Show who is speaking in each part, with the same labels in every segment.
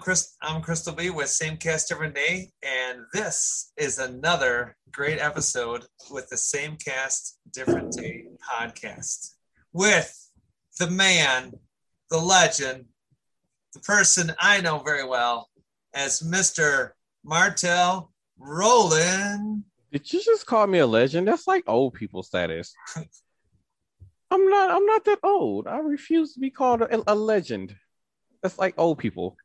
Speaker 1: I'm Chris. I'm Crystal B with Same Cast Different Day, and this is another great episode with the Same Cast Different Day podcast with the man, the legend, the person I know very well as Mr. Martel Roland.
Speaker 2: Did you just call me a legend? That's like old people status. I'm not. I'm not that old. I refuse to be called a, a legend. That's like old people.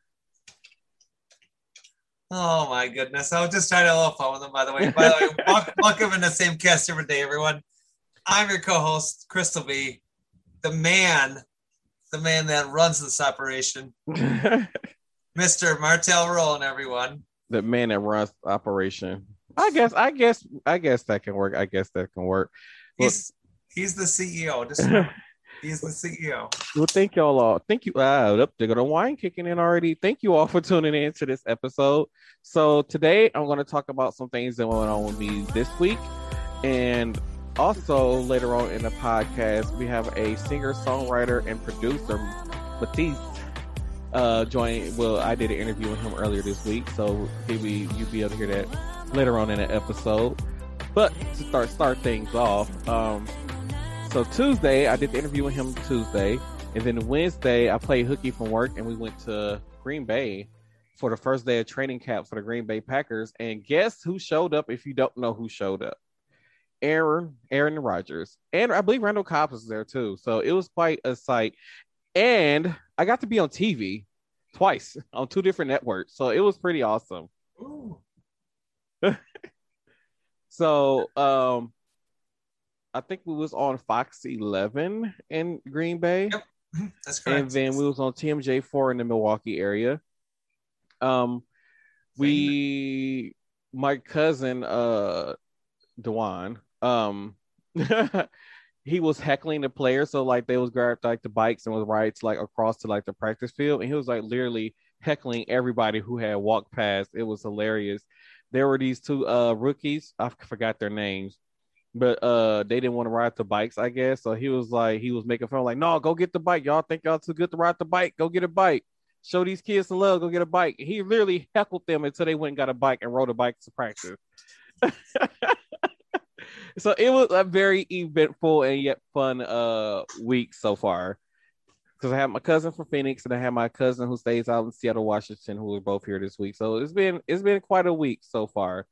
Speaker 1: Oh my goodness! I was just trying to have a little fun with them. By the way, by the way, welcome, welcome in the same cast every day, everyone. I'm your co-host, Crystal B, the man, the man that runs this operation, Mr. Martel Roland, everyone.
Speaker 2: the man that runs the operation. I guess. I guess. I guess that can work. I guess that can work. Well,
Speaker 1: He's he's the CEO. Just he's the CEO.
Speaker 2: well, thank y'all all. Thank you. Ah, up there go the wine kicking in already. Thank you all for tuning in to this episode. So today I'm going to talk about some things that went on with me this week, and also later on in the podcast we have a singer, songwriter, and producer, Matthias. Uh, join. Well, I did an interview with him earlier this week, so maybe you'll be able to hear that later on in the episode. But to start start things off, um, so Tuesday I did the interview with him Tuesday, and then Wednesday I played hooky from work, and we went to Green Bay for the first day of training camp for the Green Bay Packers. And guess who showed up? If you don't know who showed up, Aaron Aaron Rodgers, and I believe Randall Cobb was there too. So it was quite a sight, and I got to be on TV twice on two different networks. So it was pretty awesome. So um I think we was on Fox 11 in Green Bay.
Speaker 1: Yep. That's correct.
Speaker 2: and then we was on TMJ4 in the Milwaukee area. Um we my cousin uh Dewan um he was heckling the players so like they was grabbed like the bikes and was right like across to like the practice field and he was like literally heckling everybody who had walked past it was hilarious there were these two uh rookies i forgot their names but uh they didn't want to ride the bikes i guess. So he was like he was making fun like no go get the bike. Y'all think y'all too good to ride the bike? Go get a bike. Show these kids some love. Go get a bike. He literally heckled them until they went and got a bike and rode a bike to practice. So it was a very eventful and yet fun uh week so far. Because I have my cousin from Phoenix and I have my cousin who stays out in Seattle, Washington, who are both here this week. So it's been it's been quite a week so far.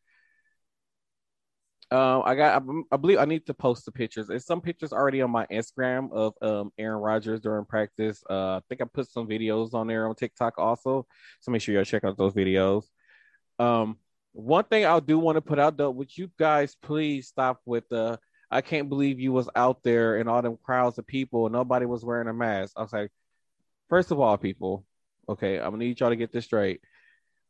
Speaker 2: Um, I got I, I believe I need to post the pictures. There's some pictures already on my Instagram of um Aaron Rodgers during practice. Uh, I think I put some videos on there on TikTok also. So make sure y'all check out those videos. Um, one thing I do want to put out though, would you guys please stop with the I can't believe you was out there and all them crowds of people and nobody was wearing a mask. I was like, first of all, people, okay, I'm gonna need y'all to get this straight.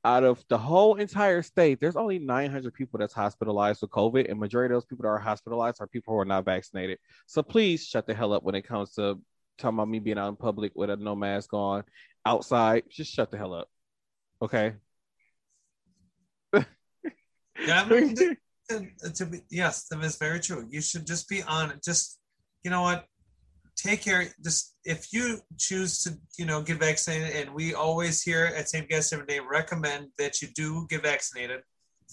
Speaker 2: Out of the whole entire state, there's only 900 people that's hospitalized with COVID, and majority of those people that are hospitalized are people who are not vaccinated. So please shut the hell up when it comes to talking about me being out in public with a no mask on outside. Just shut the hell up, okay?
Speaker 1: Yeah, to, to, be, yes, that is very true. You should just be on it. Just, you know what? Take care. Just if you choose to, you know, get vaccinated, and we always here at Same Guest Every Day recommend that you do get vaccinated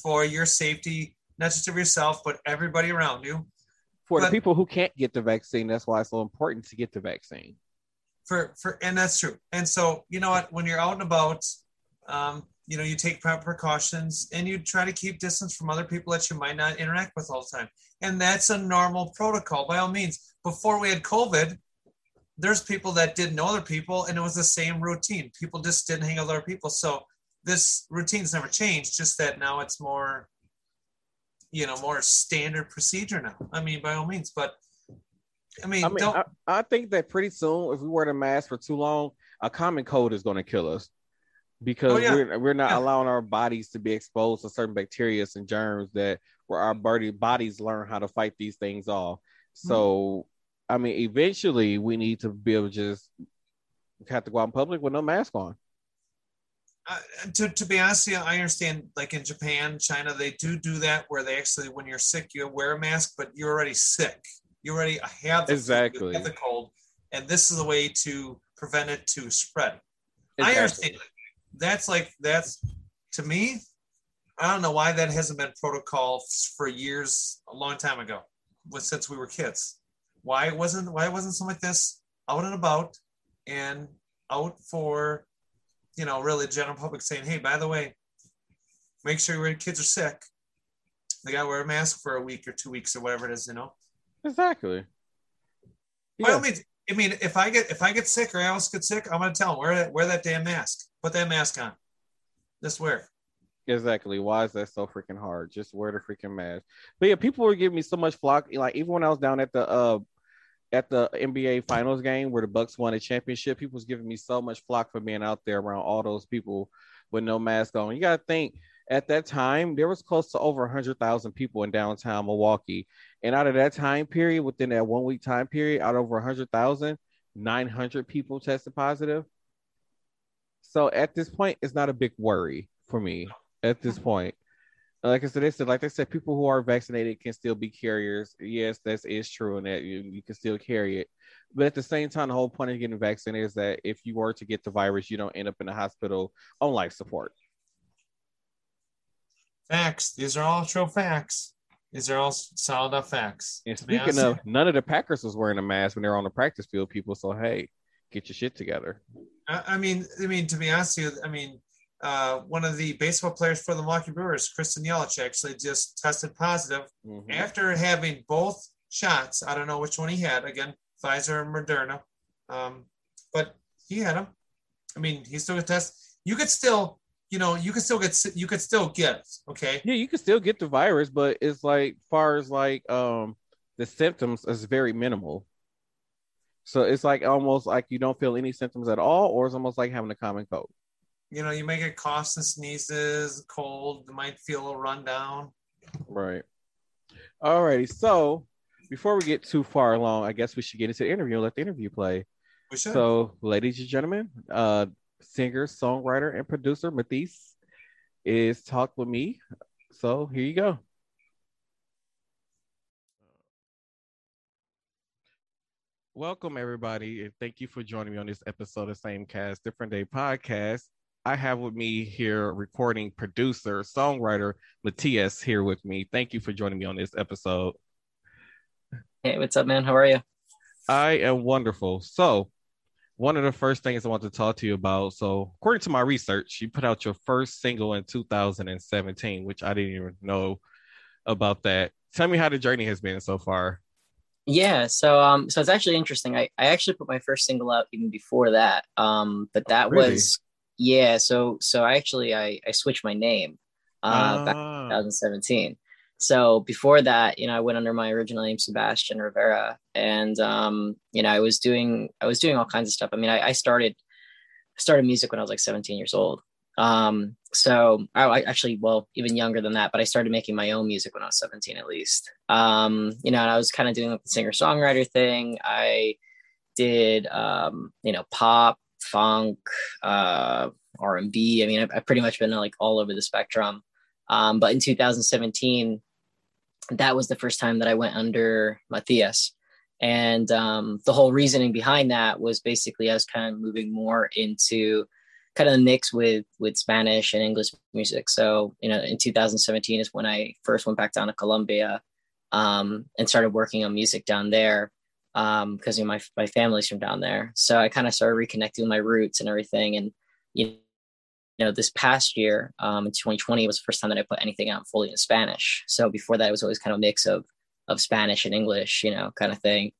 Speaker 1: for your safety, not just of yourself, but everybody around you.
Speaker 2: For
Speaker 1: But-
Speaker 2: the people who can't get the vaccine, that's why it's so important to get the vaccine.
Speaker 1: for for and that's true and so you know what when you're out and about um, you know you take precautions and you try to keep distance from other people that you might not interact with all the time. And that's a normal protocol by all means. Before we had covid there's people that didn't know other people and it was the same routine. People just didn't hang out with other people. So this routine's never changed just that now it's more you know more standard procedure now. I mean by all means but i mean,
Speaker 2: I mean,
Speaker 1: don't
Speaker 2: I, I think that pretty soon, if we wear the mask for too long, a common cold is going to kill us because
Speaker 1: Oh, yeah.
Speaker 2: we're we're not
Speaker 1: Yeah.
Speaker 2: allowing our bodies to be exposed to certain bacteria and germs that where our body bodies learn how to fight these things off. So,
Speaker 1: Mm-hmm.
Speaker 2: I mean, eventually, we need to be able to just have to go out in public with no mask on.
Speaker 1: uh, to, to be honest, yeah, I understand. Like in Japan, China, they do do that where they actually, when you're sick, you wear a mask, but you're already sick. You already have the you
Speaker 2: Exactly.
Speaker 1: have the cold, and this is a way to prevent it to spread. I
Speaker 2: Exactly.
Speaker 1: understand. That's like that's to me. I don't know why that hasn't been protocol for years, a long time ago, since we were kids. Why it wasn't why it wasn't something like this out and about and out for, you know, really general public saying, hey, by the way, make sure your kids are sick. They got to wear a mask for a week or two weeks or whatever it is, you know.
Speaker 2: Exactly.
Speaker 1: Yeah. By all means, I mean, if I get if I get sick or else gets sick, I'm gonna tell them wear that wear that damn mask. Put that mask on. Just wear.
Speaker 2: Exactly. Why is that so freaking hard? Just wear the freaking mask. But yeah, people were giving me so much flock. Like even when I was down at the uh at the NBA Finals game where the Bucks won a championship, people was giving me so much flock for being out there around all those people with no mask on. You gotta think at that time there was close to over 100,000 people in downtown Milwaukee. And out of that time period, within that one week time period, out of over 100,000, 900 people tested positive. So at this point, it's not a big worry for me at this mm-hmm. point. Like I said, they said, like they said, people who are vaccinated can still be carriers. Yes, that is true, and that you, you can still carry it. But at the same time, the whole point of getting vaccinated is that if you were to get the virus, you don't end up in the hospital on life support.
Speaker 1: Facts. These are all true facts. These are all solid facts.
Speaker 2: And speaking of, none of the Packers was wearing a mask when they were on the practice field. People, so hey, get your shit together.
Speaker 1: I, I mean, I mean, to be honest with you, I mean, uh, one of the baseball players for the Milwaukee Brewers, Christian Yelich, actually just tested positive mm-hmm. after having both shots. I don't know which one he had. Again, Pfizer and Moderna, um, but he had them. I mean, he still got test. You could still you know, you can still get you could still get. Okay.
Speaker 2: Yeah, you can still get the virus, but it's like far as like um the symptoms is very minimal. So it's like almost like you don't feel any symptoms at all, or it's almost like having a common cold.
Speaker 1: You know, you may get coughs and sneezes, cold, might feel a rundown.
Speaker 2: Right. Alrighty. So before we get too far along, I guess we should get into the interview and let the interview play. We should. So, ladies and gentlemen, uh, singer, songwriter, and producer Matthias is talk with me. So here you go. Welcome everybody, and thank you for joining me on this episode of Same Cast Different Day podcast. I have with me here recording producer, songwriter Matthias here with me. Thank you for joining me on this episode.
Speaker 3: Hey, what's up, man? How are you?
Speaker 2: I am wonderful. So, one of the first things I want to talk to you about. So, according to my research, you put out your first single in 2017, which I didn't even know about that. Tell me how the journey has been so far.
Speaker 3: Yeah, so um, so it's actually interesting. I, I actually put my first single out even before that. Um, but that oh, really? was yeah. So so I actually I I switched my name uh, back in ah. 2017. So before that, you know, I went under my original name, Sebastian Rivera, and um, you know, I was doing I was doing all kinds of stuff. I mean, I, I started started music when I was like 17 years old. Um, so I, I, actually, well, even younger than that, but I started making my own music when I was 17 at least. Um, you know, and I was kind of doing like the singer songwriter thing. I did, um, you know, pop, funk, uh, R&B. I mean, I've, I've pretty much been like all over the spectrum. Um, but in 2017, that was the first time that I went under Matthias. And um, the whole reasoning behind that was basically I was kind of moving more into kind of the mix with with Spanish and English music. So you know, in 2017 is when I first went back down to Colombia um, and started working on music down there because um, you know, my my family's from down there. So I kind of started reconnecting with my roots and everything. And you know, this past year, um, in 2020, was the first time that I put anything out fully in Spanish. So before that, it was always kind of a mix of of Spanish and English, you know, kind of thing.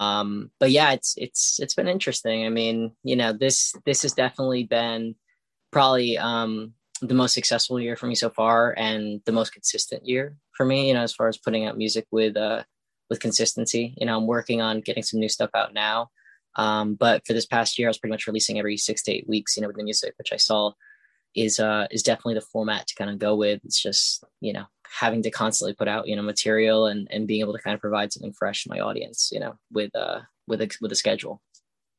Speaker 3: Um, but yeah, it's it's it's been interesting. I mean, you know, this this has definitely been probably um, the most successful year for me so far, and the most consistent year for me. You know, as far as putting out music with uh, with consistency. You know, I'm working on getting some new stuff out now. Um, but for this past year, I was pretty much releasing every six to eight weeks, you know, with the music, which I saw is uh is definitely the format to kind of go with. It's just, you know, having to constantly put out, you know, material and and being able to kind of provide something fresh to my audience, you know, with uh with a with a schedule.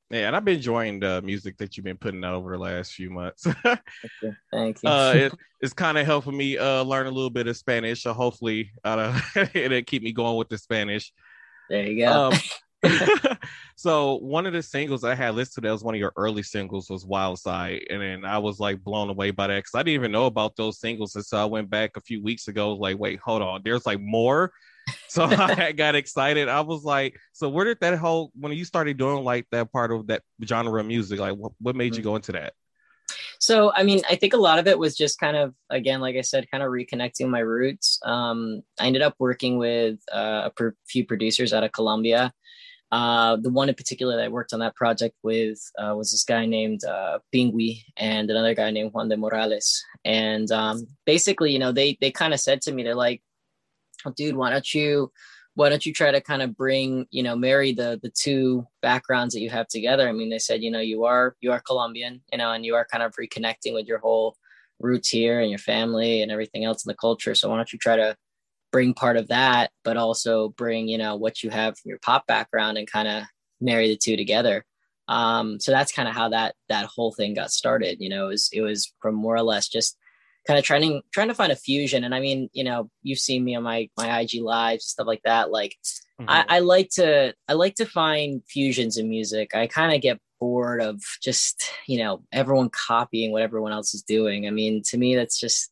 Speaker 2: Yeah, and I've been enjoying the music that you've been putting out over the last few months.
Speaker 3: Thank you. Thank you.
Speaker 2: Uh, it, it's kind of helping me uh, learn a little bit of Spanish, so hopefully uh, it'll keep me going with the Spanish.
Speaker 3: There you go. Um,
Speaker 2: so one of the singles I had listed as one of your early singles was Wild Side. And then I was like blown away by that because I didn't even know about those singles. And so I went back a few weeks ago, like, wait, hold on, there's like more. So I got excited. I was like, so where did that whole when you started doing like that part of that genre of music, like what, what made you mm. go into that?
Speaker 3: So, I mean, I think a lot of it was just kind of, again, like I said, kind of reconnecting my roots. Um, I ended up working with uh, a per- few producers out of Colombia. Uh, the one in particular that I worked on that project with uh, was this guy named uh, Pingui and another guy named Juan de Morales. And um, basically, you know, they they kind of said to me, they're like, oh, "Dude, why don't you why don't you try to kind of bring you know marry the the two backgrounds that you have together i mean they said you know you are you are colombian you know and you are kind of reconnecting with your whole roots here and your family and everything else in the culture so why don't you try to bring part of that but also bring you know what you have from your pop background and kind of marry the two together um so that's kind of how that that whole thing got started you know it was it was from more or less just kind of trying trying to find a fusion. And I mean, you know, you've seen me on my my IG lives stuff like that. Like, mm-hmm. I, I like to I like to find fusions in music. I kind of get bored of just you know everyone copying what everyone else is doing. I mean, to me, that's just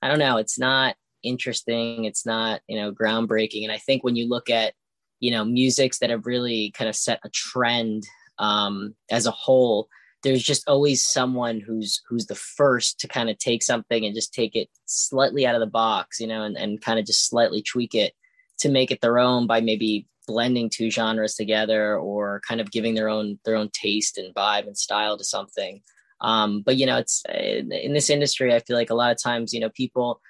Speaker 3: I don't know. It's not interesting. It's not you know groundbreaking. And I think when you look at you know musics that have really kind of set a trend um, as a whole there's just always someone who's who's the first to kind of take something and just take it slightly out of the box you know and, and kind of just slightly tweak it to make it their own by maybe blending two genres together or kind of giving their own their own taste and vibe and style to something um, but you know it's in, in this industry i feel like a lot of times you know people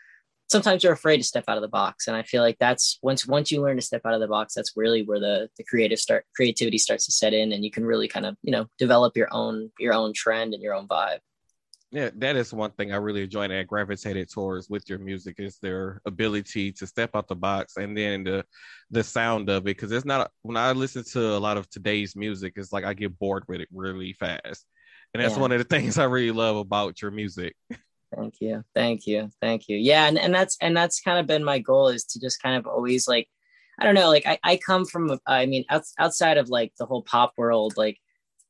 Speaker 3: sometimes you're afraid to step out of the box and i feel like that's once once you learn to step out of the box that's really where the the creative start creativity starts to set in and you can really kind of you know develop your own your own trend and your own vibe.
Speaker 2: Yeah that is one thing i really enjoy and gravitated towards with your music is their ability to step out the box and then the the sound of it because it's not when i listen to a lot of today's music it's like i get bored with it really fast. And that's yeah. one of the things i really love about your music
Speaker 3: Thank you. Thank you. Thank you. Yeah. And, and that's, and that's kind of been my goal is to just kind of always like, I don't know, like I, I come from, I mean, out, outside of like the whole pop world, like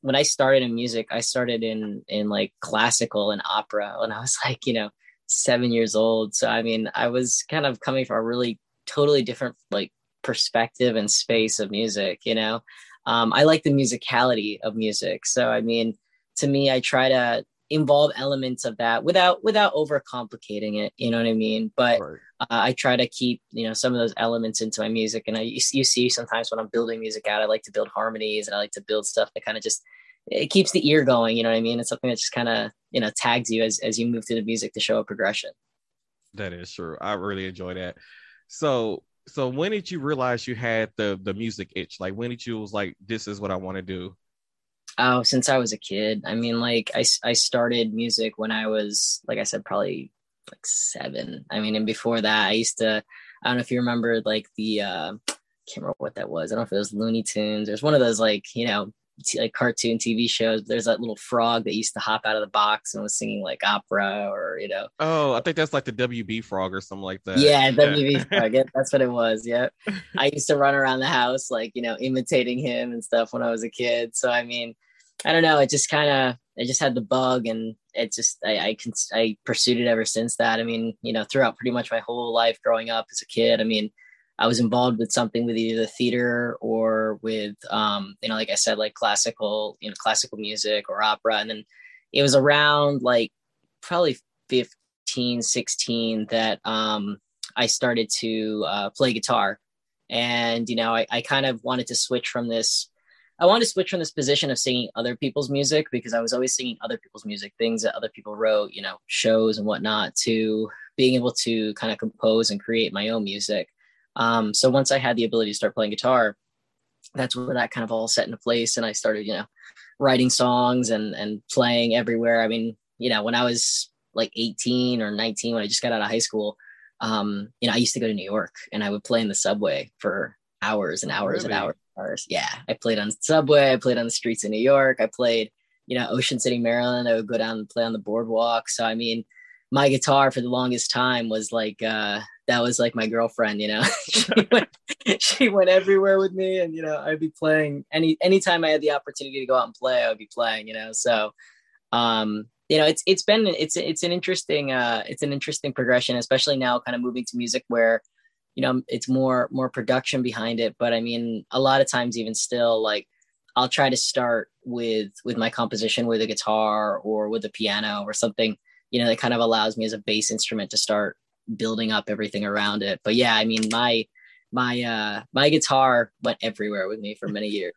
Speaker 3: when I started in music, I started in, in like classical and opera when I was like, you know, seven years old. So, I mean, I was kind of coming from a really totally different like perspective and space of music, you know? Um, I like the musicality of music. So, I mean, to me, I try to involve elements of that without without overcomplicating it you know what i mean? But right. uh, i try to keep you know some of those elements into my music and i you, you see sometimes when i'm building music out i like to build harmonies and i like to build stuff that kind of just it keeps the ear going you know what i mean? It's something that just kind of you know tags you as as you move through the music to show a progression.
Speaker 2: That is true. I really enjoy that. So so when did you realize you had the the music itch? Like when did you was like this is what i want to do
Speaker 3: Oh, since I was a kid. I mean, like I, I started music when I was, like I said, probably like seven. I mean, and before that, I used to, I don't know if you remember like the, uh, I can't remember what that was. I don't know if it was Looney Tunes. There's one of those like, you know, t- like cartoon TV shows. There's that little frog that used to hop out of the box and was singing like opera or, you know.
Speaker 2: Oh, I think that's like the WB frog or something like that.
Speaker 3: Yeah, WB frog. Yeah, that's what it was. Yeah. I used to run around the house, like, you know, imitating him and stuff when I was a kid. So, I mean, I don't know. It just kind of, I just had the bug and it just, I, I, can, I pursued it ever since that. I mean, you know, throughout pretty much my whole life growing up as a kid, I mean, I was involved with something with either the theater or with, um, you know, like I said, like classical, you know, classical music or opera. And then it was around like probably 15, 16 that um, I started to uh, play guitar. And, you know, I, I kind of wanted to switch from this I wanted to switch from this position of singing other people's music because I was always singing other people's music, things that other people wrote, you know, shows and whatnot, to being able to kind of compose and create my own music. Um, so once I had the ability to start playing guitar, that's where that kind of all set into place, and I started, you know, writing songs and and playing everywhere. I mean, you know, when I was like 18 or 19, when I just got out of high school, um, you know, I used to go to New York and I would play in the subway for hours and hours really? and hours Yeah, I played on subway. I played on the streets of New York. I played, you know, Ocean City, Maryland. I would go down and play on the boardwalk. So I mean, my guitar for the longest time was like uh that was like my girlfriend you know she, went, she went everywhere with me and you know i'd be playing any anytime i had the opportunity to go out and play i would be playing you know so um you know it's it's been it's it's an interesting uh it's an interesting progression especially now kind of moving to music where you know it's more more production behind it but i mean a lot of times even still like i'll try to start with with my composition with a guitar or with a piano or something you know, that kind of allows me as a bass instrument to start building up everything around it. But yeah, I mean, my my uh my guitar went everywhere with me for many years.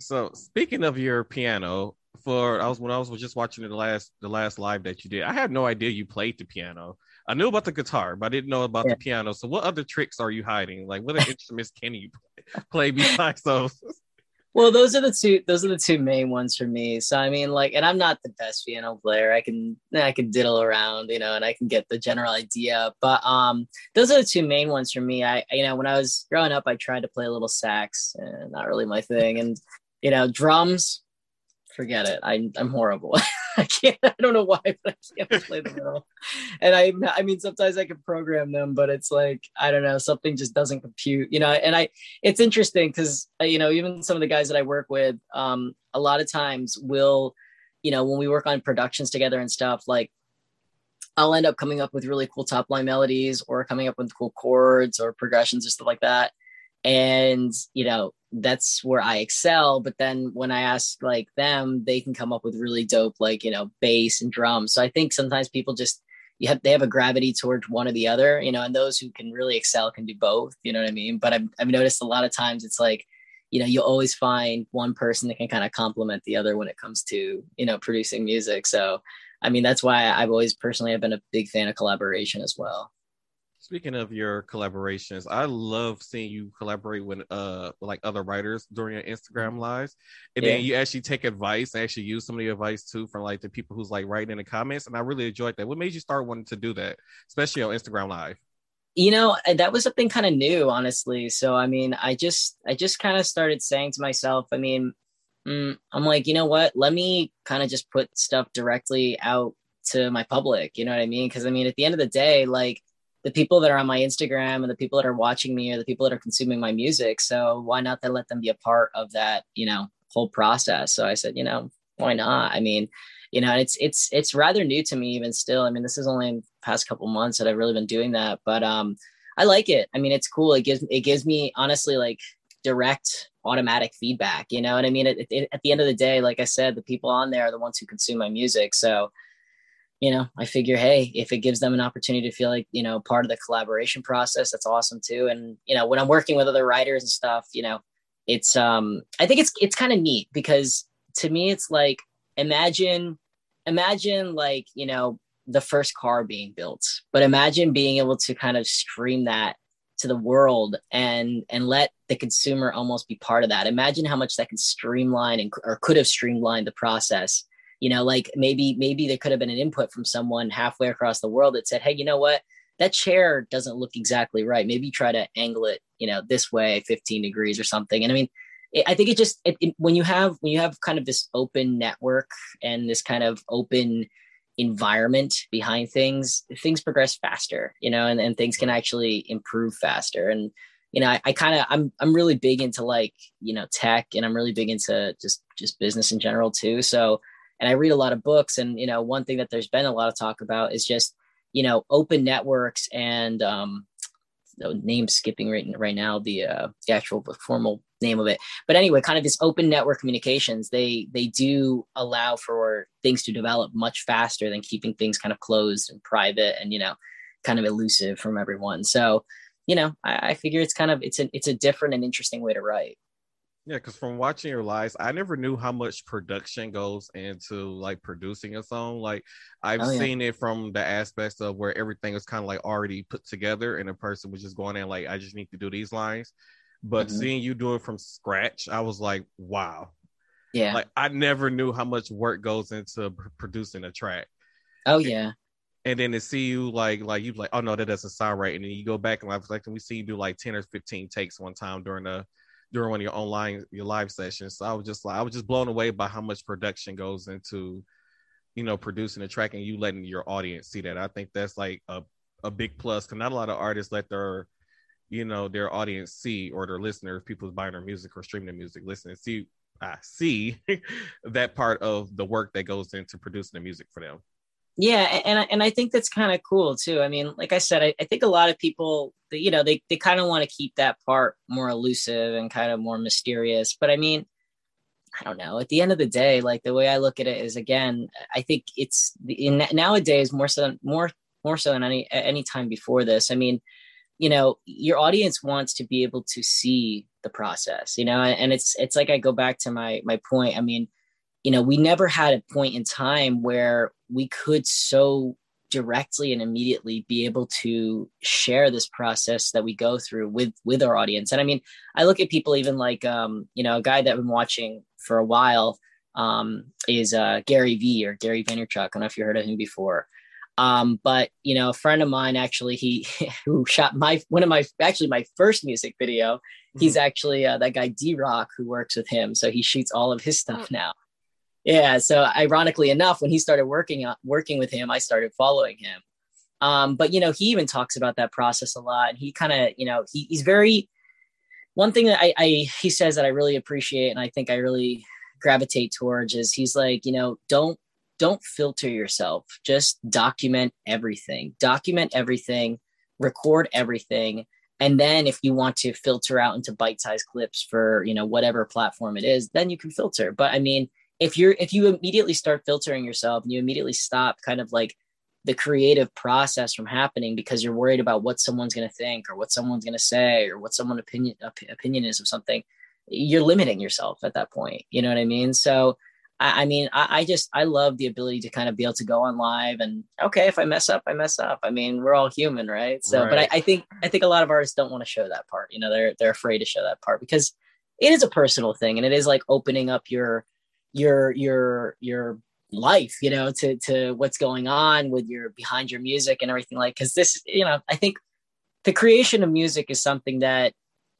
Speaker 2: So speaking of your piano, for I was when I was just watching the last the last live that you did, I had no idea you played the piano. I knew about the guitar, but I didn't know about yeah. the piano. So what other tricks are you hiding? Like what instruments can you play, play besides those?
Speaker 3: well those are the two those are the two main ones for me so i mean like and i'm not the best piano player i can i can diddle around you know and i can get the general idea but um those are the two main ones for me i you know when i was growing up i tried to play a little sax and not really my thing and you know drums forget it. I'm I'm horrible. I can't. I don't know why, but I can't play them at all. And I I mean sometimes I can program them, but it's like I don't know something just doesn't compute. You know. And I it's interesting because uh, you know even some of the guys that I work with, um, a lot of times will, you know, when we work on productions together and stuff like. I'll end up coming up with really cool top line melodies or coming up with cool chords or progressions or stuff like that and you know that's where i excel but then when i ask like them they can come up with really dope like you know bass and drums. So i think sometimes people just you have they have a gravity towards one or the other you know and those who can really excel can do both you know what i mean? But i've, I've noticed a lot of times it's like you know you'll always find one person that can kind of complement the other when it comes to you know producing music. So i mean that's why i've always personally have been a big fan of collaboration as well
Speaker 2: Speaking of your collaborations, I love seeing you collaborate with uh like other writers during your Instagram mm-hmm. lives, and yeah. then you actually take advice and actually use some of the advice too from like the people who's like writing in the comments, and I really enjoyed that. What made you start wanting to do that, especially on Instagram Live?
Speaker 3: You know, that was something kind of new, honestly. So I mean, I just I just kind of started saying to myself, I mean, mm, I'm like, you know what? Let me kind of just put stuff directly out to my public. You know what I mean? Because I mean, at the end of the day, like the people that are on my Instagram and the people that are watching me are the people that are consuming my music. So why not then let them be a part of that, you know, whole process? So I said, you know, why not? I mean, you know, it's it's it's rather new to me even still. I mean, this is only in past couple months that I've really been doing that, but um I like it. I mean, it's cool. It gives it gives me honestly like direct automatic feedback. You know what I mean? It, it, at the end of the day, like I said, the people on there are the ones who consume my music. So you know, I figure, hey, if it gives them an opportunity to feel like, you know, part of the collaboration process, that's awesome too. And, you know, when I'm working with other writers and stuff, you know, it's, um, I think it's, it's kind of neat because to me, it's like, imagine, imagine like, you know, the first car being built, but imagine being able to kind of stream that to the world and and let the consumer almost be part of that imagine how much that can streamline and or could have streamlined the process you know like maybe maybe there could have been an input from someone halfway across the world that said hey you know what? That chair doesn't look exactly right. Maybe try to angle it you know this way 15 degrees or something. And i mean it, i think it just it, it, when you have when you have kind of this open network and this kind of open environment behind things things progress faster you know and, and things can actually improve faster. And you know i, I kind of i'm i'm really big into like you know tech and i'm really big into just just business in general too. So and I read a lot of books. And you know, one thing that there's been a lot of talk about is just you know open networks and um, the name skipping right right now the uh, the actual formal name of it. But anyway, kind of this open network communications they they do allow for things to develop much faster than keeping things kind of closed and private and you know kind of elusive from everyone. So you know, I, I figure it's kind of it's a it's a different and interesting way to write.
Speaker 2: Yeah, because from watching your lives, I never knew how much production goes into like producing a song. Like I've oh, yeah. seen it from the aspects of where everything is kind of like already put together, and a person was just going in like, I just need to do these lines. But mm-hmm. seeing you do it from scratch, I was like, wow.
Speaker 3: Yeah.
Speaker 2: Like I never knew how much work goes into p- producing a track.
Speaker 3: Oh yeah.
Speaker 2: And then to see you like like you like, oh no, that doesn't sound right. And then you go back and like, like we see you do like 10 or 15 takes one time during the during one of your online your live sessions. So I was just like I was just blown away by how much production goes into you know, producing a track and you letting your audience see that. I think that's like a, a big plus because not a lot of artists let their, you know, their audience see or their listeners, people buying their music or streaming their music, listen and see, I see that part of the work that goes into producing the music for them.
Speaker 3: Yeah, and and I think that's kind of cool too. I mean, like I said, I, I think a lot of people, you know, they they kind of want to keep that part more elusive and kind of more mysterious. But I mean, I don't know. At the end of the day, like the way I look at it is, again, I think it's in nowadays more so more more so than any any time before this. I mean, you know, your audience wants to be able to see the process, you know, and it's it's like I go back to my my point. I mean, you know, we never had a point in time where we could so directly and immediately be able to share this process that we go through with with our audience. And i mean i look at people even like um you know a guy that i've been watching for a while um is uh gary vee or gary vaynerchuk. I don't know if you heard of him before. Um but you know a friend of mine actually he who shot my one of my actually my first music video mm-hmm. he's actually uh, that guy d-rock who works with him. So he shoots all of his stuff oh. now yeah so ironically enough when he started working working with him i started following him. Um, but you know he even talks about that process a lot and he kind of you know he, he's very one thing that I, I he says that i really appreciate and i think i really gravitate towards is he's like you know don't don't filter yourself. Just document everything. Document everything. Record everything. And then if you want to filter out into bite-sized clips for you know whatever platform it is then you can filter. But i mean if you're if you immediately start filtering yourself and you immediately stop kind of like the creative process from happening because you're worried about what someone's going to think or what someone's going to say or what someone opinion op- opinion is of something you're limiting yourself at that point. You know what i mean? So i, I mean I, I, just i love the ability to kind of be able to go on live and okay if i mess up i mess up. I mean we're all human right? So right. but I, I think i think a lot of artists don't want to show that part. You know they're they're afraid to show that part because it is a personal thing and it is like opening up your your your your life you know to to what's going on with your behind your music and everything like because this you know i think the creation of music is something that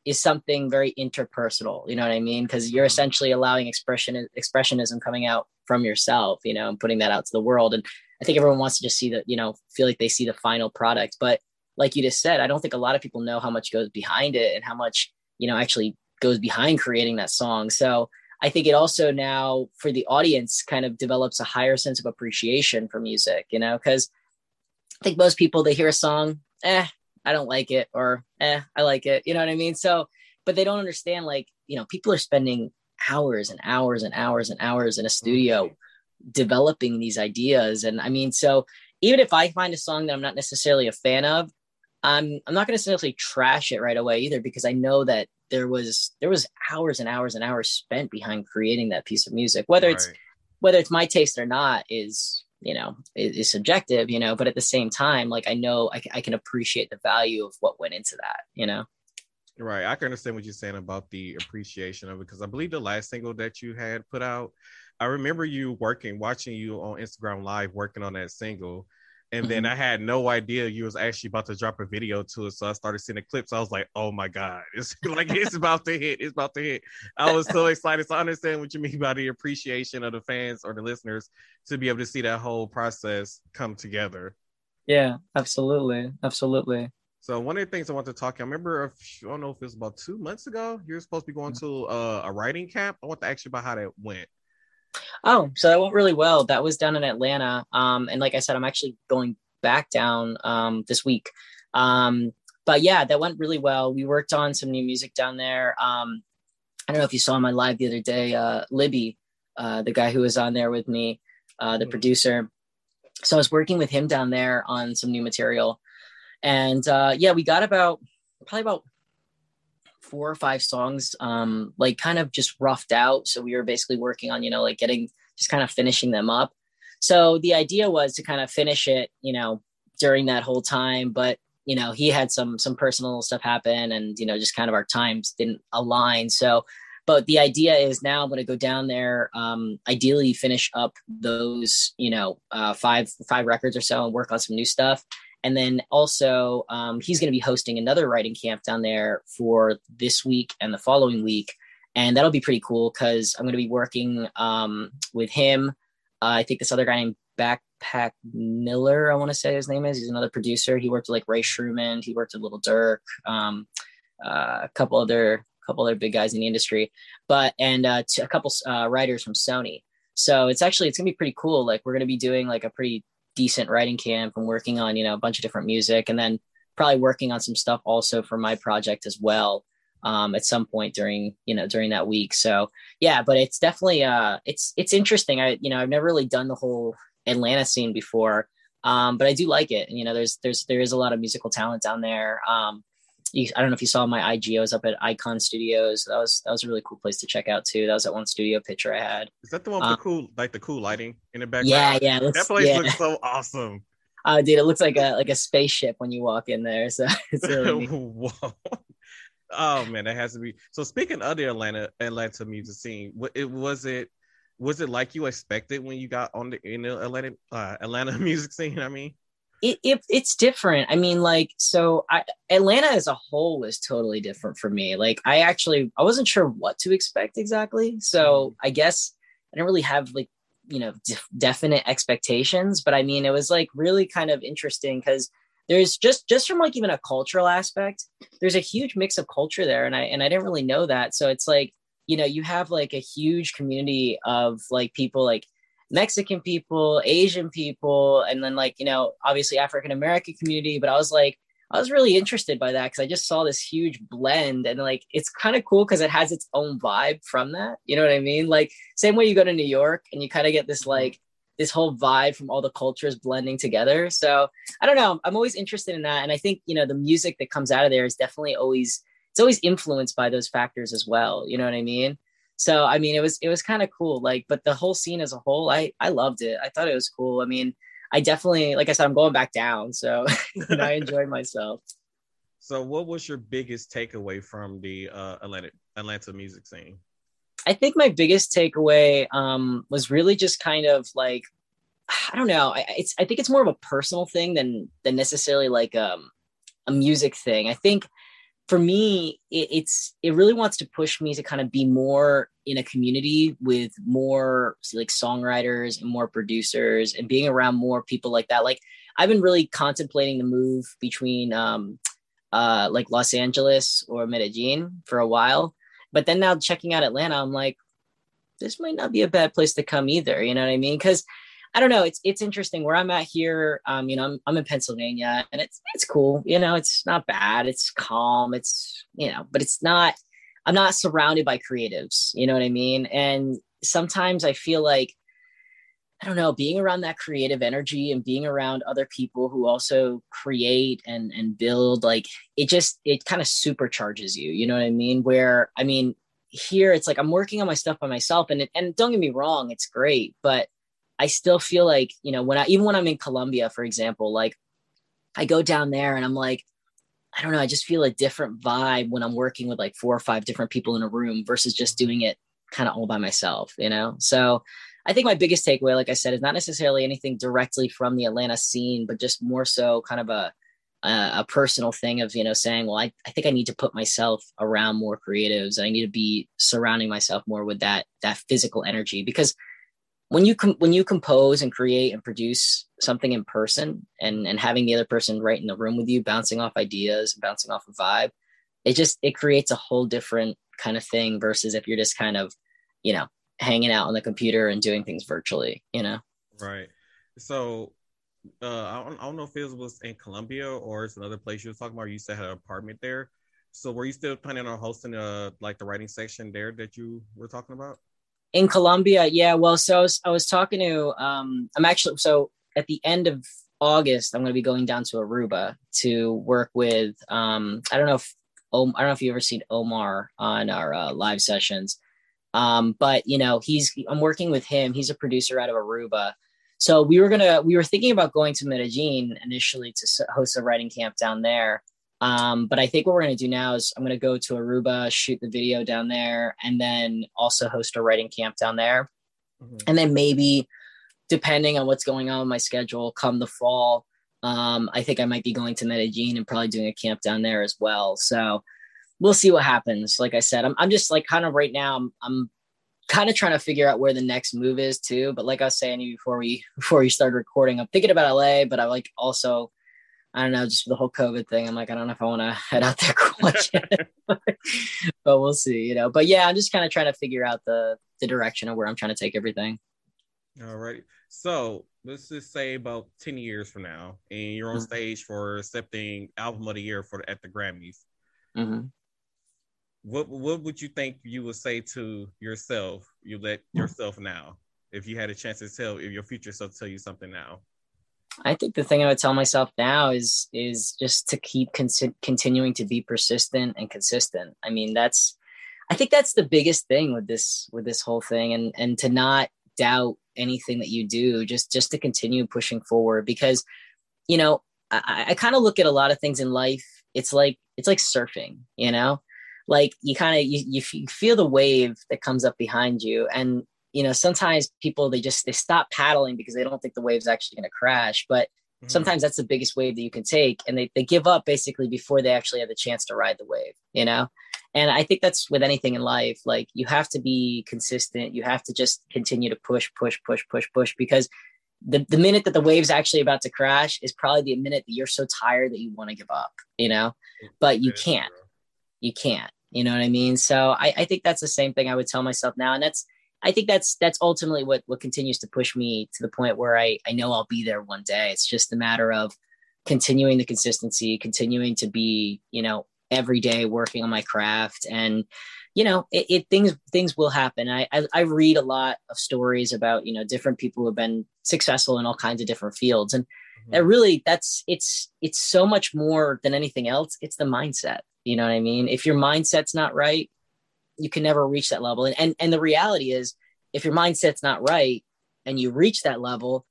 Speaker 3: is something very interpersonal you know what i mean? Because you're mm-hmm. essentially allowing expression expressionism coming out from yourself you know and putting that out to the world. And i think everyone wants to just see that you know feel like they see the final product. But like you just said i don't think a lot of people know how much goes behind it and how much you know actually goes behind creating that song. So I think it also now for the audience kind of develops a higher sense of appreciation for music, you know, because I think most people they hear a song, eh, I don't like it, or eh, I like it. You know what I mean? So, but they don't understand like, you know, people are spending hours and hours and hours and hours in a studio developing these ideas. And I mean, so even if I find a song that I'm not necessarily a fan of, I'm I'm not going to necessarily trash it right away either because I know that there was there was hours and hours and hours spent behind creating that piece of music. Whether right. it's whether it's my taste or not is you know is, is, subjective, you know. But at the same time, like I know I, I can appreciate the value of what went into that, you know.
Speaker 2: Right, I can understand what you're saying about the appreciation of it because I believe the last single that you had put out, I remember you working, watching you on Instagram Live working on that single, and then mm-hmm. I had no idea you was actually about to drop a video to it. So I started seeing the clips. I was like, oh my God. It's like it's about to hit. It's about to hit. I was so excited. So I understand what you mean by the appreciation of the fans or the listeners to be able to see that whole process come together.
Speaker 3: Yeah, absolutely. Absolutely.
Speaker 2: So one of the things I want to talk, I remember, if, I don't know if it was about two months ago, you were supposed to be going to uh, a writing camp. I want to ask you about how that went.
Speaker 3: Oh, so that went really well. That was down in Atlanta. Um, and like I said, I'm actually going back down um, this week. Um, but yeah, that went really well. We worked on some new music down there. Um, I don't know if you saw my live the other day, uh, Libby, uh, the guy who was on there with me, uh, the mm-hmm. producer. So I was working with him down there on some new material. And uh, yeah, we got about probably about four or five songs, um, like kind of just roughed out. So we were basically working on, you know, like getting just kind of finishing them up. So the idea was to kind of finish it, you know, during that whole time. But you know, he had some some personal stuff happen, and you know, just kind of our times didn't align. So, but the idea is now I'm going to go down there, um, ideally finish up those, you know, uh, five five records or so, and work on some new stuff and then also, um, he's going to be hosting another writing camp down there for this week and the following week. And that'll be pretty cool because I'm going to be working um, with him. Uh, I think this other guy named Backpack Miller, I want to say his name is. He's another producer. He worked with like Rae Sremmurd. He worked with Lil Durk, um, uh, a couple other couple other big guys in the industry, but and uh, a couple uh, writers from Sony. So it's actually it's gonna be pretty cool. Like we're gonna be doing like a pretty decent writing camp and working on you know a bunch of different music, and then probably working on some stuff also for my project as well um, at some point during you know during that week. So yeah, but it's definitely uh it's it's interesting. I you know I've never really done the whole Atlanta scene before, um, but I do like it. You know, there's there's there is a lot of musical talent down there. Um, I don't know if you saw my IG. I was up at Icon Studios. That was that was a really cool place to check out too. That was that one studio picture I had.
Speaker 2: Is that the one with um, the cool like the cool lighting in the background?
Speaker 3: Yeah, yeah.
Speaker 2: That place yeah. looks so awesome.
Speaker 3: Uh, dude, it looks like a like a spaceship when you walk in there. So it's really Whoa.
Speaker 2: Oh man, that has to be. So speaking of the Atlanta Atlanta music scene, what it was it was it like you expected when you got on the in the Atlanta uh, Atlanta music scene? I mean,
Speaker 3: it, it, it's different. I mean, like so, I, Atlanta as a whole was totally different for me. Like, I actually I wasn't sure what to expect exactly. So mm-hmm. I guess I didn't really have like you know definite expectations, but I mean, it was like really kind of interesting because there's just just from like even a cultural aspect, there's a huge mix of culture there, and I and I didn't really know that. So it's like you know you have like a huge community of like people like mexican people asian people and then like you know obviously african american community but i was like i was really interested by that because i just saw this huge blend and like it's kind of cool because it has its own vibe from that you know what i mean like same way you go to new york and you kind of get this mm-hmm. like this whole vibe from all the cultures blending together so i don't know i'm always interested in that and i think you know the music that comes out of there is definitely always it's always influenced by those factors as well. You know what I mean? So I mean, it was it was kind of cool. Like, but the whole scene as a whole, I I loved it. I thought it was cool. I mean, I definitely, like I said, I'm going back down, so I enjoyed myself.
Speaker 2: So, what was your biggest takeaway from the uh, Atlanta Atlanta music scene?
Speaker 3: I think my biggest takeaway um, was really just kind of like I don't know. I, it's I think it's more of a personal thing than than necessarily like um, a music thing. I think for me it, it's it really wants to push me to kind of be more in a community with more like songwriters and more producers and being around more people like that. Like i've been really contemplating the move between um uh like los angeles or medellin for a while. But then now checking out atlanta i'm like this might not be a bad place to come either. You know what i mean? Because I don't know. It's it's interesting where I'm at here. Um, you know, I'm I'm in Pennsylvania, and it's it's cool. You know, it's not bad. It's calm. It's you know, but it's not. I'm not surrounded by creatives. You know what I mean? And sometimes I feel like I don't know, being around that creative energy and being around other people who also create and and build, like it just it kind of supercharges you. You know what I mean? Where I mean, here it's like I'm working on my stuff by myself, and and don't get me wrong, it's great, but I still feel like, you know, when I even when I'm in Colombia, for example, like I go down there and I'm like, I don't know, I just feel a different vibe when I'm working with like four or five different people in a room versus just doing it kind of all by myself, you know? So I think my biggest takeaway, like I said, is not necessarily anything directly from the Atlanta scene, but just more so kind of a a, personal thing of you know saying, well, I, I think I need to put myself around more creatives. I need to be surrounding myself more with that that physical energy because when you com- when you compose and create and produce something in person and and having the other person right in the room with you bouncing off ideas bouncing off a vibe it just it creates a whole different kind of thing versus if you're just kind of you know hanging out on the computer and doing things virtually you know?
Speaker 2: Right. So uh I don't, I don't know if it was in colombia or it's another place you were talking about you said had an apartment there. So were you still planning on hosting uh like the writing section there that you were talking about
Speaker 3: in Colombia, yeah. Well, so I was, I was talking to. Um, I'm actually so at the end of August, I'm going to be going down to Aruba to work with. Um, I don't know if oh, I don't know if you ever seen Omar on our uh, live sessions, um, but you know he's. I'm working with him. He's a producer out of Aruba. So we were gonna we were thinking about going to Medellin initially to host a writing camp down there. Um, but I think what we're going to do now is I'm going to go to Aruba, shoot the video down there, and then also host a writing camp down there. Mm-hmm. And then maybe, depending on what's going on with my schedule, come the fall, um, I think I might be going to Medellin and probably doing a camp down there as well. So we'll see what happens. Like I said, I'm, I'm just like kind of right now, I'm, I'm kind of trying to figure out where the next move is too. But like I was saying before we before we started recording, I'm thinking about LA, but I like also I don't know, just the whole COVID thing. I'm like, I don't know if I want to head out there quite yet, but we'll see, you know. But yeah, I'm just kind of trying to figure out the the direction of where I'm trying to take everything.
Speaker 2: All right. So let's just say about 10 years from now, and you're on mm-hmm. stage for accepting album of the year for at the Grammys. Mm-hmm. What what would you think you would say to yourself? You let yourself now, if you had a chance to tell if your future self tell you something now.
Speaker 3: I think the thing I would tell myself now is is just to keep con- continuing to be persistent and consistent. I mean, that's I think that's the biggest thing with this with this whole thing, and and to not doubt anything that you do just just to continue pushing forward because you know i, I kind of look at a lot of things in life it's like it's like surfing you know like you kind of you, you feel the wave that comes up behind you and you know sometimes people they just they stop paddling because they don't think the wave's actually going to crash but mm-hmm. sometimes that's the biggest wave that you can take and they, they give up basically before they actually have the chance to ride the wave you know? And i think that's with anything in life like you have to be consistent you have to just continue to push push push push push because the, the minute that the wave's actually about to crash is probably the minute that you're so tired that you want to give up you know? But you can't you can't you know what i mean? So I, I think that's the same thing i would tell myself now and that's i think that's that's ultimately what what continues to push me to the point where i i know i'll be there one day. It's just a matter of continuing the consistency continuing to be you know every day working on my craft. And you know it, it, things things will happen. I, I, I read a lot of stories about you know different people who have been successful in all kinds of different fields. And mm-hmm. that really that's it's it's so much more than anything else. It's the mindset. You know what i mean? If your mindset's not right you can never reach that level. And and, and the reality is if your mindset's not right and you reach that level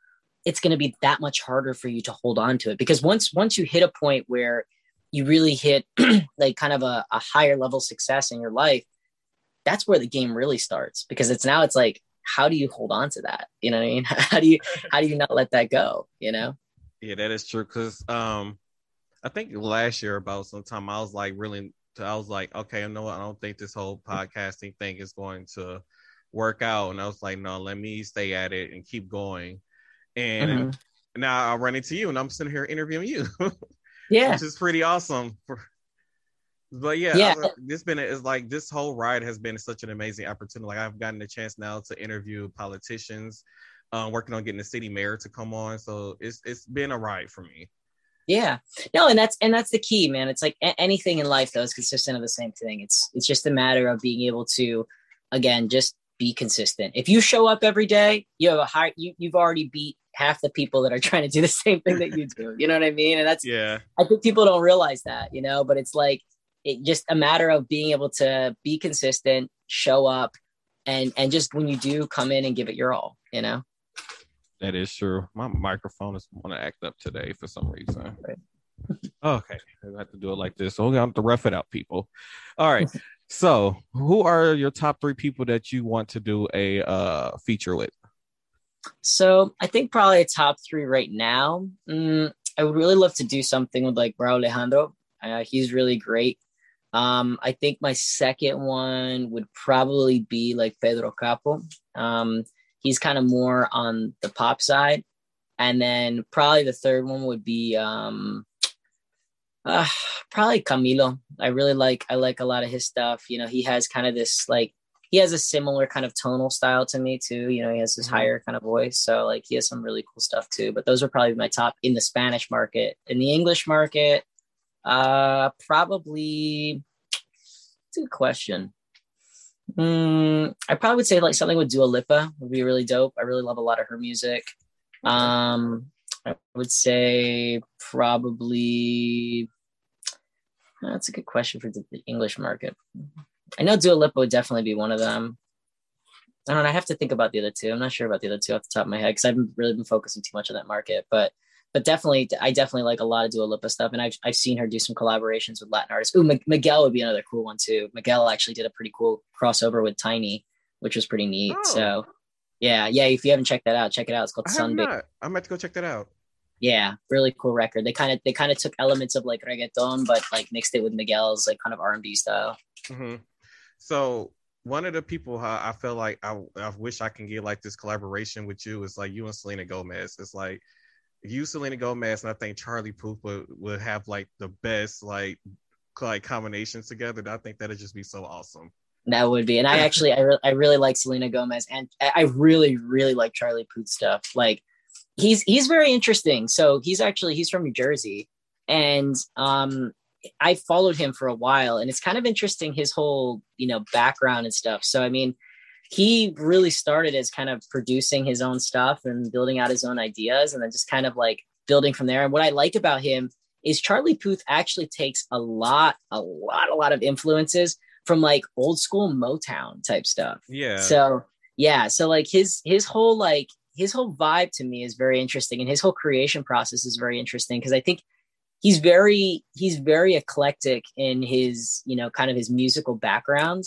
Speaker 3: it's going to be that much harder for you to hold on to it. Because once once you hit a point where you really hit like kind of a, a higher level success in your life that's where the game really starts. Because it's now it's like how do you hold on to that? You know what i mean? How do you how do you not let that go? You know?
Speaker 2: Yeah that is true. Because um i think last year about sometime i was like really i was like okay i know what i don't think this whole podcasting thing is going to work out and i was like no let me stay at it and keep going and mm-hmm. now i run into you and i'm sitting here interviewing you
Speaker 3: yeah
Speaker 2: which is pretty awesome for but yeah, yeah. this been it's like this whole ride has been such an amazing opportunity. Like I've gotten a chance now to interview politicians, uh, working on getting the city mayor to come on. So it's it's been a ride for me.
Speaker 3: Yeah, no, and that's and that's the key, man. It's like a- anything in life though is consistent of the same thing. It's it's just a matter of being able to, again, just be consistent. If you show up every day, you have a high. You you've already beat half the people that are trying to do the same thing that you do. You know what I mean? And that's
Speaker 2: yeah.
Speaker 3: I think people don't realize that, you know, but it's like it just a matter of being able to be consistent, show up, and and just when you do come in and give it your all, you know.
Speaker 2: That is true. My microphone is want to act up today for some reason. Okay, I have to do it like this. So we have to rough it out, people. All right. so, who are your top three people that you want to do a uh, feature with?
Speaker 3: So I think probably a top three right now. Mm, I would really love to do something with like Rauw Alejandro. Uh, he's really great. Um, I think my second one would probably be like Pedro Capó. Um, he's kind of more on the pop side. And then probably the third one would be um, uh, probably Camilo. I really like I like a lot of his stuff. You know, he has kind of this like he has a similar kind of tonal style to me too. You know, he has this mm-hmm. higher kind of voice. So like he has some really cool stuff too. But those are probably my top in the Spanish market. In the English market, uh probably it's a good question. Mm, I probably would say like something with Dua Lipa would be really dope. I really love a lot of her music. Um I would say probably that's a good question for the English market. I know Dua Lipa would definitely be one of them. I don't know. I have to think about the other two. I'm not sure about the other two off the top of my head because I haven't really been focusing too much on that market. But but definitely, I definitely like a lot of Dua Lipa stuff, and I've I've seen her do some collaborations with Latin artists. Ooh, M- Miguel would be another cool one too. Miguel actually did a pretty cool crossover with Tainy, which was pretty neat. Oh. So yeah, yeah. If you haven't checked that out, check it out. It's called Sunbake.
Speaker 2: I'm about to go check that out.
Speaker 3: Yeah, really cool record. They kind of they kind of took elements of like reggaeton, but like mixed it with Miguel's like kind of R and B style.
Speaker 2: Mm-hmm. So one of the people I, I feel like I, I wish I can get like this collaboration with you is like you and Selena Gomez. It's like you, Selena Gomez, and I think Charlie Puth would, would have like the best like like combinations together. I think that'd just be so awesome.
Speaker 3: That would be, and I actually I, re- I really like Selena Gomez, and I really really like Charlie Puth stuff. Like he's he's very interesting. So he's actually he's from New Jersey, and um I followed him for a while, and it's kind of interesting his whole you know background and stuff. So I mean, he really started as kind of producing his own stuff and building out his own ideas, and then just kind of like building from there. And what I like about him is Charlie Puth actually takes a lot, a lot, a lot of influences from like old school Motown type stuff.
Speaker 2: Yeah.
Speaker 3: So yeah, so like his his whole like his whole vibe to me is very interesting, and his whole creation process is very interesting because I think he's very he's very eclectic in his you know kind of his musical background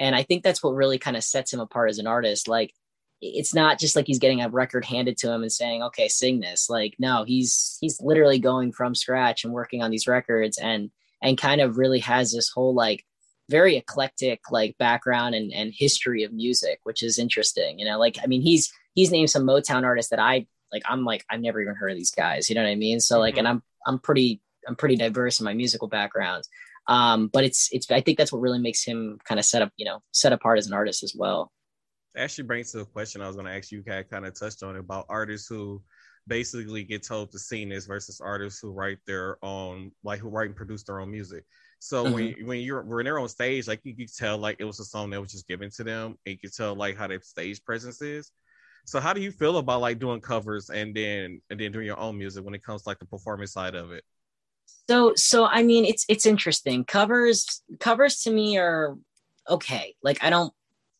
Speaker 3: and i think that's what really kind of sets him apart as an artist like it's not just like he's getting a record handed to him and saying okay sing this like no he's he's literally going from scratch and working on these records and and kind of really has this whole like very eclectic like background and, and history of music which is interesting you know like i mean he's he's named some motown artists that i like i'm like i've never even heard of these guys you know what i mean so like mm-hmm. and i'm I'm pretty I'm pretty diverse in my musical background. Um, but it's it's I think that's what really makes him kind of set up you know set apart as an artist as well.
Speaker 2: Actually brings to a question I was going to ask you. Kind kind of touched on it about artists who basically get told to sing this versus artists who write their own like who write and produce their own music. So mm-hmm. when when you're when they're on stage, like you could tell like it was a song that was just given to them, and you can tell like how their stage presence is. So how do you feel about like doing covers and then and then doing your own music when it comes to, like the performance side of it?
Speaker 3: So so I mean it's it's interesting. Covers covers to me are okay. Like I don't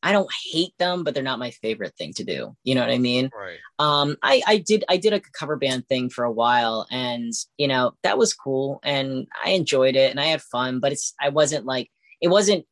Speaker 3: I don't hate them, but they're not my favorite thing to do. You know what I mean?
Speaker 2: Right.
Speaker 3: Um, I, I did I did a cover band thing for a while, and you know that was cool, and I enjoyed it, and I had fun. But it's I wasn't like it wasn't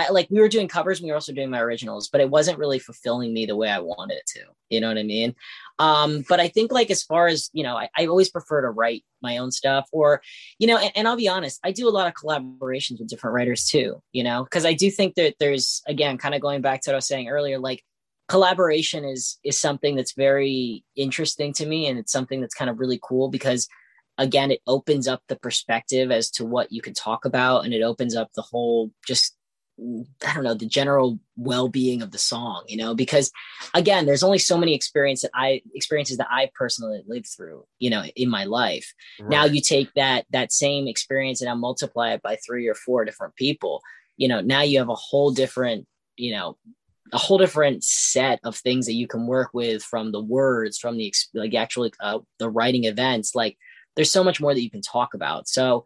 Speaker 3: I, like we were doing covers and we were also doing my originals, but it wasn't really fulfilling me the way I wanted it to. You know what I mean? Um, but I think like as far as you know, I, I always prefer to write my own stuff, or you know, and, and, I'll be honest, I do a lot of collaborations with different writers too. You know, because I do think that there's again, kind of going back to what I was saying earlier, like collaboration is is something that's very interesting to me, and it's something that's kind of really cool because again it opens up the perspective as to what you can talk about and it opens up the whole just I don't know, the general well-being of the song, you know, because again, there's only so many experience that I experiences that I personally lived through, you know, in my life. Right. Now you take that that same experience and I multiply it by three or four different people, you know, now you have a whole different, you know, a whole different set of things that you can work with from the words, from the like actually uh, the writing events. Like there's so much more that you can talk about. So,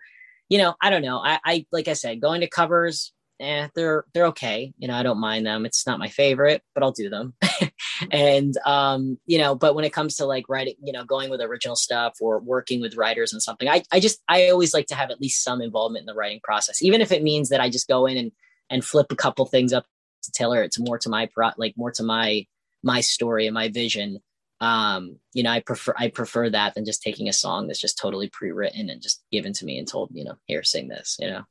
Speaker 3: you know, I don't know. I, I like I said, going to covers eh, they're they're okay. You know, I don't mind them. It's not my favorite, but I'll do them. and um, you know, but when it comes to like writing, you know, going with original stuff or working with writers and something, I I just I always like to have at least some involvement in the writing process, even if it means that I just go in and and flip a couple things up to tailor it to more to my pro like more to my my story and my vision um you know i prefer i prefer that than just taking a song that's just totally pre-written and just given to me and told you know here sing this you know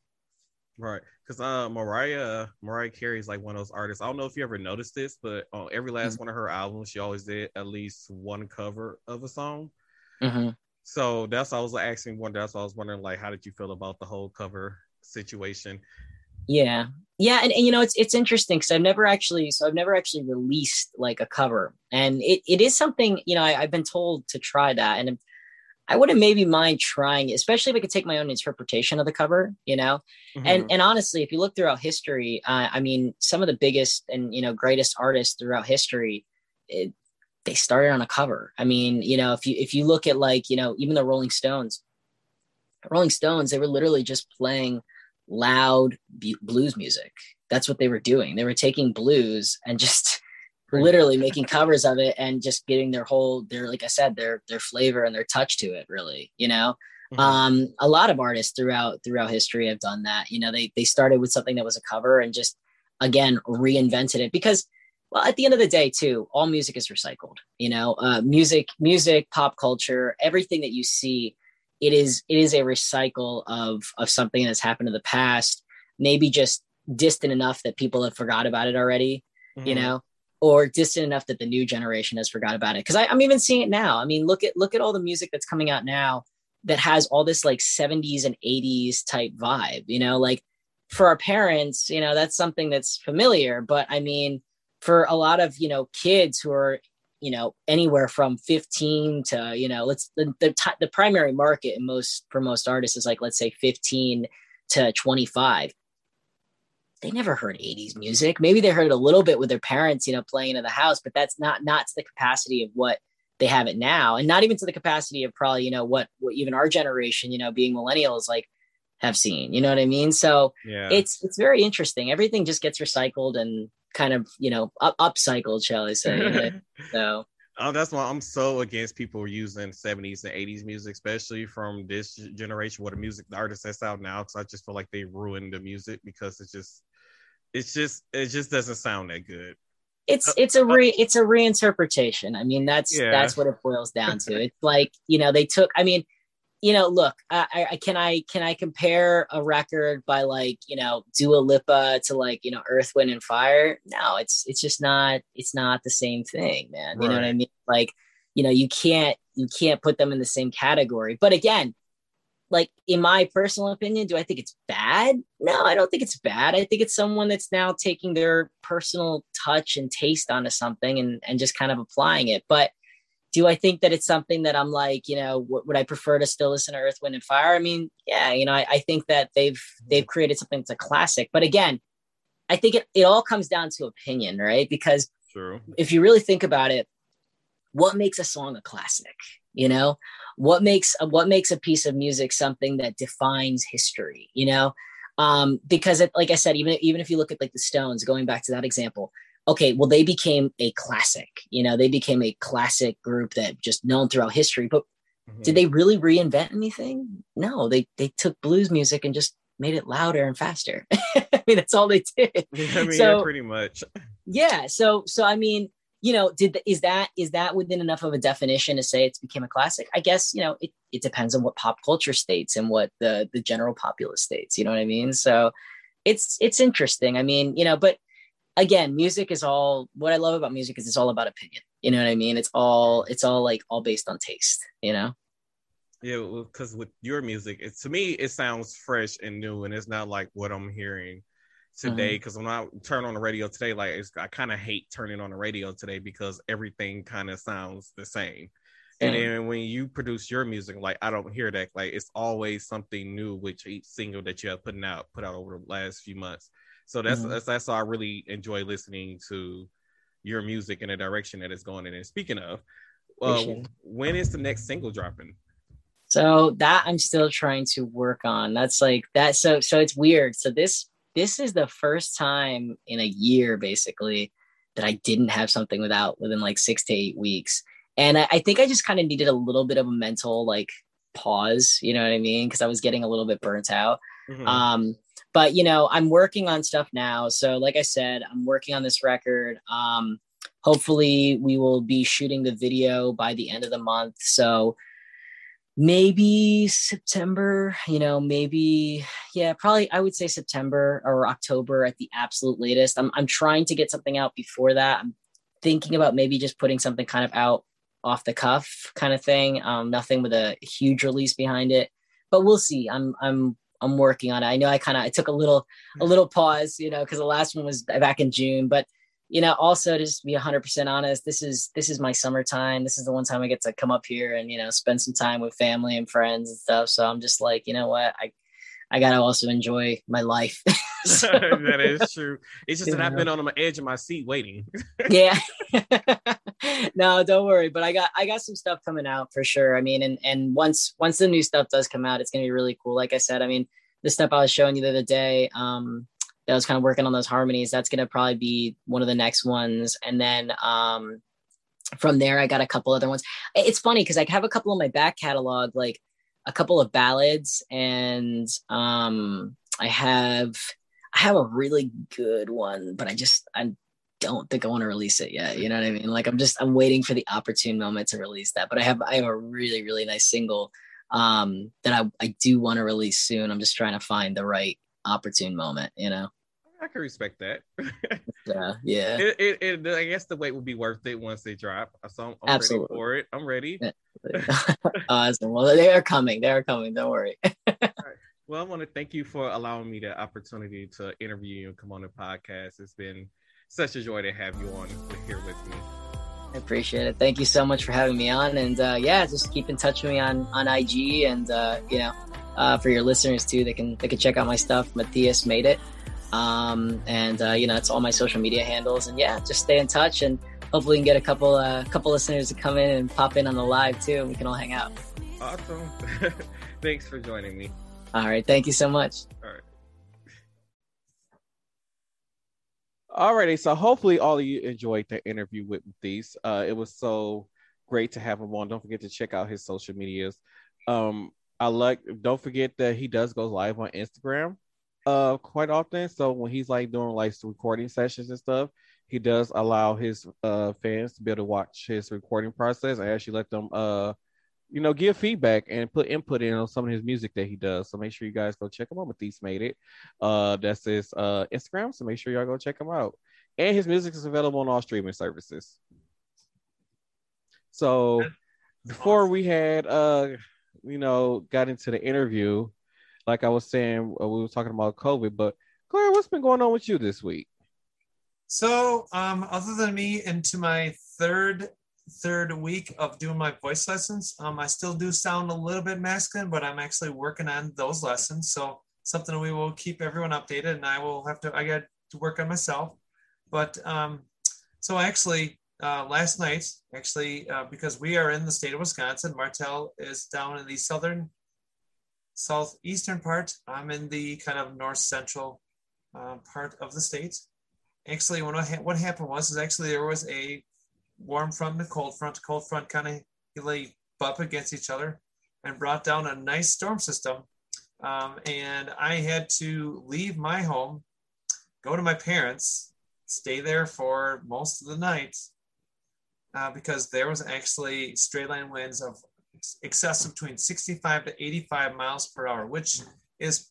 Speaker 2: right because uh Mariah Mariah Carey is like one of those artists. I don't know if you ever noticed this, but on every last mm-hmm. one of her albums, she always did at least one cover of a song. Mm-hmm. So that's why I was asking one. That's why I was wondering, like, how did you feel about the whole cover situation?
Speaker 3: Yeah, yeah, and, and you know it's it's interesting because I've never actually so I've never actually released like a cover, and it, it is something you know I, have been told to try that, and I wouldn't maybe mind trying, especially if I could take my own interpretation of the cover, you know. Mm-hmm. And and honestly, if you look throughout history, uh, I mean, some of the biggest and you know greatest artists throughout history, it, they started on a cover. I mean, you know, if you if you look at like you know even the Rolling Stones, Rolling Stones, they were literally just playing loud blues music. That's what they were doing. They were taking blues and just literally making covers of it and just getting their whole their like i said their their flavor and their touch to it really you know? Mm-hmm. um a lot of artists throughout throughout history have done that you know? They they started with something that was a cover and just again reinvented it because well at the end of the day too all music is recycled you know? Uh music music pop culture everything that you see it is it is a recycle of of something that's happened in the past maybe just distant enough that people have forgot about it already, mm-hmm. you know, or distant enough that the new generation has forgot about it. Because I'm even seeing it now. I mean, look at look at all the music that's coming out now that has all this like 70s and 80s type vibe, you know, like for our parents, you know, that's something that's familiar. But I mean, for a lot of, you know, kids who are, you know, anywhere from 15 to, you know, let's the the, the primary market in most for most artists is like let's say 15 to 25 they never heard 80s music maybe they heard it a little bit with their parents you know playing in the house but that's not not to the capacity of what they have it now and not even to the capacity of probably you know what, what even our generation you know being millennials like have seen you know what i mean so yeah. it's it's very interesting everything just gets recycled and kind of you know up upcycled shall i say so
Speaker 2: Oh, that's why I'm so against people using 70s and 80s music, especially from this generation. What the music, the artists that's out now, because I just feel like they ruined the music because it's just, it's just, it just doesn't sound that good
Speaker 3: it's uh, it's a uh, re it's a reinterpretation. I mean, that's yeah. that's what it boils down to. It's like you know they took. I mean, you know, look, I, I can I can I compare a record by like you know Dua Lipa to like you know Earth, Wind and Fire? No, it's it's just not it's not the same thing, man. You right. know what I mean? Like you know you can't you can't put them in the same category. But again, like in my personal opinion do i think it's bad? No i don't think it's bad. I think it's someone that's now taking their personal touch and taste onto something and, and just kind of applying it. But do i think that it's something that i'm like you know w- would i prefer to still listen to earth wind and fire? I mean yeah you know I, I think that they've they've created something that's a classic. But again i think it, it all comes down to opinion right? Because True. if you really think about it what makes a song a classic you know? What makes what makes a piece of music something that defines history you know? Um because it, like i said even even if you look at like the stones going back to that example okay well they became a classic you know? They became a classic group that just known throughout history but mm-hmm. did they really reinvent anything? No they they took blues music and just made it louder and faster. I mean that's all they did.
Speaker 2: I mean so, yeah, pretty much.
Speaker 3: Yeah so so i mean you know, did the, is that is that within enough of a definition to say it's became a classic? I guess you know it, it depends on what pop culture states and what the the general populace states. You know what I mean? So it's it's interesting. I mean, you know, but again, music is all what I love about music is it's all about opinion. You know what I mean? It's all it's all like all based on taste. You know.
Speaker 2: Yeah, because with your music, it, to me, it sounds fresh and new, and it's not like what I'm hearing today because mm-hmm. when I turn on the radio today, like I kind of hate turning on the radio today because everything kind of sounds the same. And then when you produce your music, like I don't hear that. Like it's always something new with each single that you have putting out, put out over the last few months. So that's mm-hmm. that's that's why I really enjoy listening to your music in the direction that it's going in. And speaking of, uh, when is the next single dropping?
Speaker 3: So that I'm still trying to work on. That's like that. So so it's weird. So this this is the first time in a year basically that I didn't have something without within like six to eight weeks. And I, I think I just kind of needed a little bit of a mental like pause, you know what I mean? Because I was getting a little bit burnt out. Mm-hmm. Um, but you know, I'm working on stuff now. So like I said, I'm working on this record. Um, hopefully we will be shooting the video by the end of the month. So maybe September, you know, maybe yeah, probably I would say September or October at the absolute latest. I'm I'm trying to get something out before that. I'm thinking about maybe just putting something kind of out off the cuff kind of thing. Um, nothing with a huge release behind it. But we'll see. I'm I'm I'm working on it. I know I kind of I took a little a little pause, you know, because the last one was back in June, but you know, also just be 100% honest, this is this is my summertime. This is the one time I get to come up here and you know spend some time with family and friends and stuff. So I'm just like, you know what, I I gotta also enjoy my life.
Speaker 2: so, that is true. It's just that I've been on the edge of my seat waiting.
Speaker 3: yeah. no, don't worry. But I got I got some stuff coming out for sure. I mean, and and once once the new stuff does come out, it's gonna be really cool. Like I said, I mean, the stuff I was showing you the other day, um, that was kind of working on those harmonies. That's gonna probably be one of the next ones. And then um from there I got a couple other ones. It's funny because I have a couple of my back catalog, like a couple of ballads, and um I have I have a really good one, but I just I don't think I want to release it yet. You know what I mean? Like I'm just I'm waiting for the opportune moment to release that. But I have I have a really, really nice single um that I, I do want to release soon. I'm just trying to find the right opportune moment, you know.
Speaker 2: I can respect that.
Speaker 3: yeah, yeah.
Speaker 2: It, it, it, I guess the wait will be worth it once they drop. So I'm, I'm Absolutely. ready for it. I'm ready.
Speaker 3: awesome. Well, they are coming. They are coming. Don't worry.
Speaker 2: Well, I want to thank you for allowing me the opportunity to interview you and come on the podcast. It's been such a joy to have you on here with me.
Speaker 3: I appreciate it. Thank you so much for having me on. And uh, yeah, just keep in touch with me on on IG and uh, you know, uh, for your listeners too, they can they can check out my stuff. Matthias made it. Um, and uh, you know, it's all my social media handles. And yeah, just stay in touch and hopefully we can get a couple uh couple listeners to come in and pop in on the live too and we can all hang out.
Speaker 2: Awesome. Thanks for joining me.
Speaker 3: All right. Thank you so much. All right.
Speaker 2: Alrighty, so hopefully all of you enjoyed the interview with Matthias. Uh, it was so great to have him on. Don't forget to check out his social medias. Um, I like. Don't forget that he does go live on Instagram, uh, quite often. So when he's like doing like recording sessions and stuff, he does allow his uh fans to be able to watch his recording process and actually let them uh you know, give feedback and put input in on some of his music that he does. So make sure you guys go check him out. Matthias made it. Uh, that's his uh, Instagram. So make sure y'all go check him out. And his music is available on all streaming services. So before we had, uh, you know, got into the interview, like I was saying, uh, we were talking about COVID. But Claire, what's been going on with you this week?
Speaker 1: So, um, other than me into my third third week of doing my voice lessons. Um, I still do sound a little bit masculine, but I'm actually working on those lessons. So something we will keep everyone updated, and I will have to. I got to work on myself. But um, so actually, uh, last night, actually, uh, because we are in the state of Wisconsin, Martel is down in the southern, southeastern part. I'm in the kind of north central uh, part of the state. Actually, what, what happened was is actually there was a warm front and cold front. Cold front kind of lay butt against each other and brought down a nice storm system. Um, and I had to leave my home, go to my parents, stay there for most of the night uh, because there was actually straight line winds of excess between 65 to 85 miles per hour, which is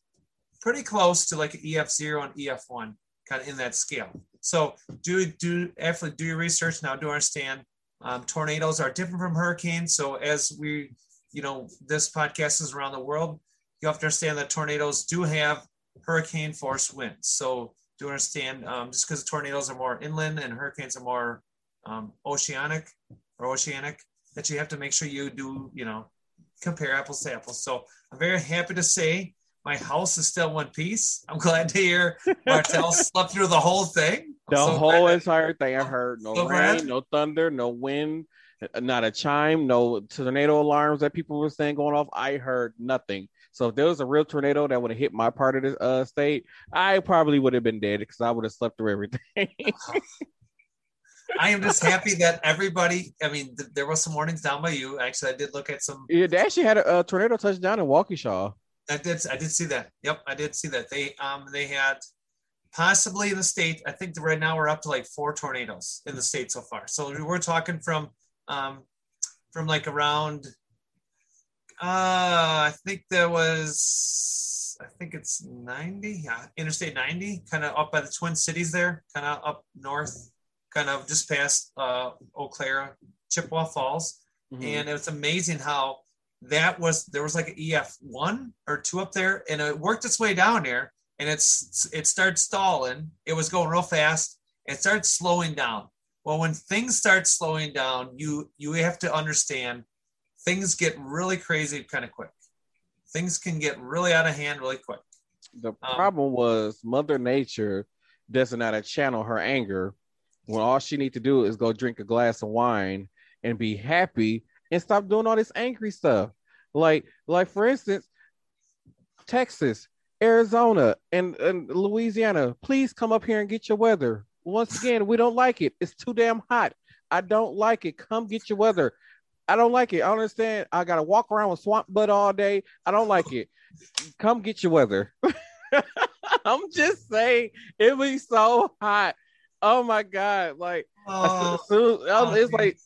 Speaker 1: pretty close to like EF0 and EF1, kind of in that scale. So do do actually do your research now. Do understand um, tornadoes are different from hurricanes. So as we, you know, this podcast is around the world, you have to understand that tornadoes do have hurricane force winds. So do understand um, just because tornadoes are more inland and hurricanes are more um, oceanic or oceanic, that you have to make sure you do, you know, compare apples to apples. So I'm very happy to say my house is still one piece. I'm glad to hear Martel slept through the whole thing.
Speaker 2: I'm the so whole entire thing. I heard no so rain, glad. no thunder, no wind, not a chime, no tornado alarms that people were saying going off. I heard nothing. So if there was a real tornado that would have hit my part of the uh, state, I probably would have been dead because I would have slept through everything.
Speaker 1: I am just happy that everybody. I mean, th- there was some warnings down by you. Actually, I did look at some.
Speaker 2: Yeah, they actually had a, a tornado touchdown in Waukesha.
Speaker 1: I did. I did see that. Yep, I did see that. They um they had possibly in the state. I think right now we're up to like four tornadoes in the state so far. So we're talking from um from like around. Uh, I think there was. I think it's 90. Yeah, Interstate 90, kind of up by the Twin Cities there, kind of up north, kind of just past uh, Eau Claire, Chippewa Falls. Mm-hmm. And it was amazing how that was there was like an EF one or two up there, and it worked its way down there, and it's it started stalling. It was going real fast. It started slowing down. Well, when things start slowing down, you you have to understand things get really crazy kind of quick. Things can get really out of hand really quick.
Speaker 2: The um, problem was Mother Nature doesn't know how to channel her anger when all she need to do is go drink a glass of wine and be happy and stop doing all this angry stuff. Like, like for instance, Texas, Arizona, and, and Louisiana, please come up here and get your weather. Once again, we don't like it. It's too damn hot. I don't like it. Come get your weather. I don't like it. I understand. I gotta walk around with swamp butt all day. I don't like it. Come get your weather. I'm just saying it be so hot. Oh my god! Like oh, soon, it's like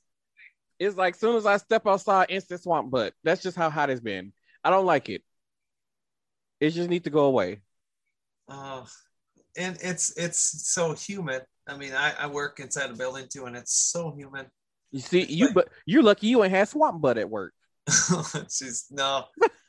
Speaker 2: it's like soon as I step outside, instant swamp butt. That's just how hot it's been. I don't like it. It just need to go away.
Speaker 1: Uh, and it's it's so humid. I mean, I, I work inside a building too, and it's so humid.
Speaker 2: You see, you but you're lucky you ain't had swamp butt at work.
Speaker 1: She's no,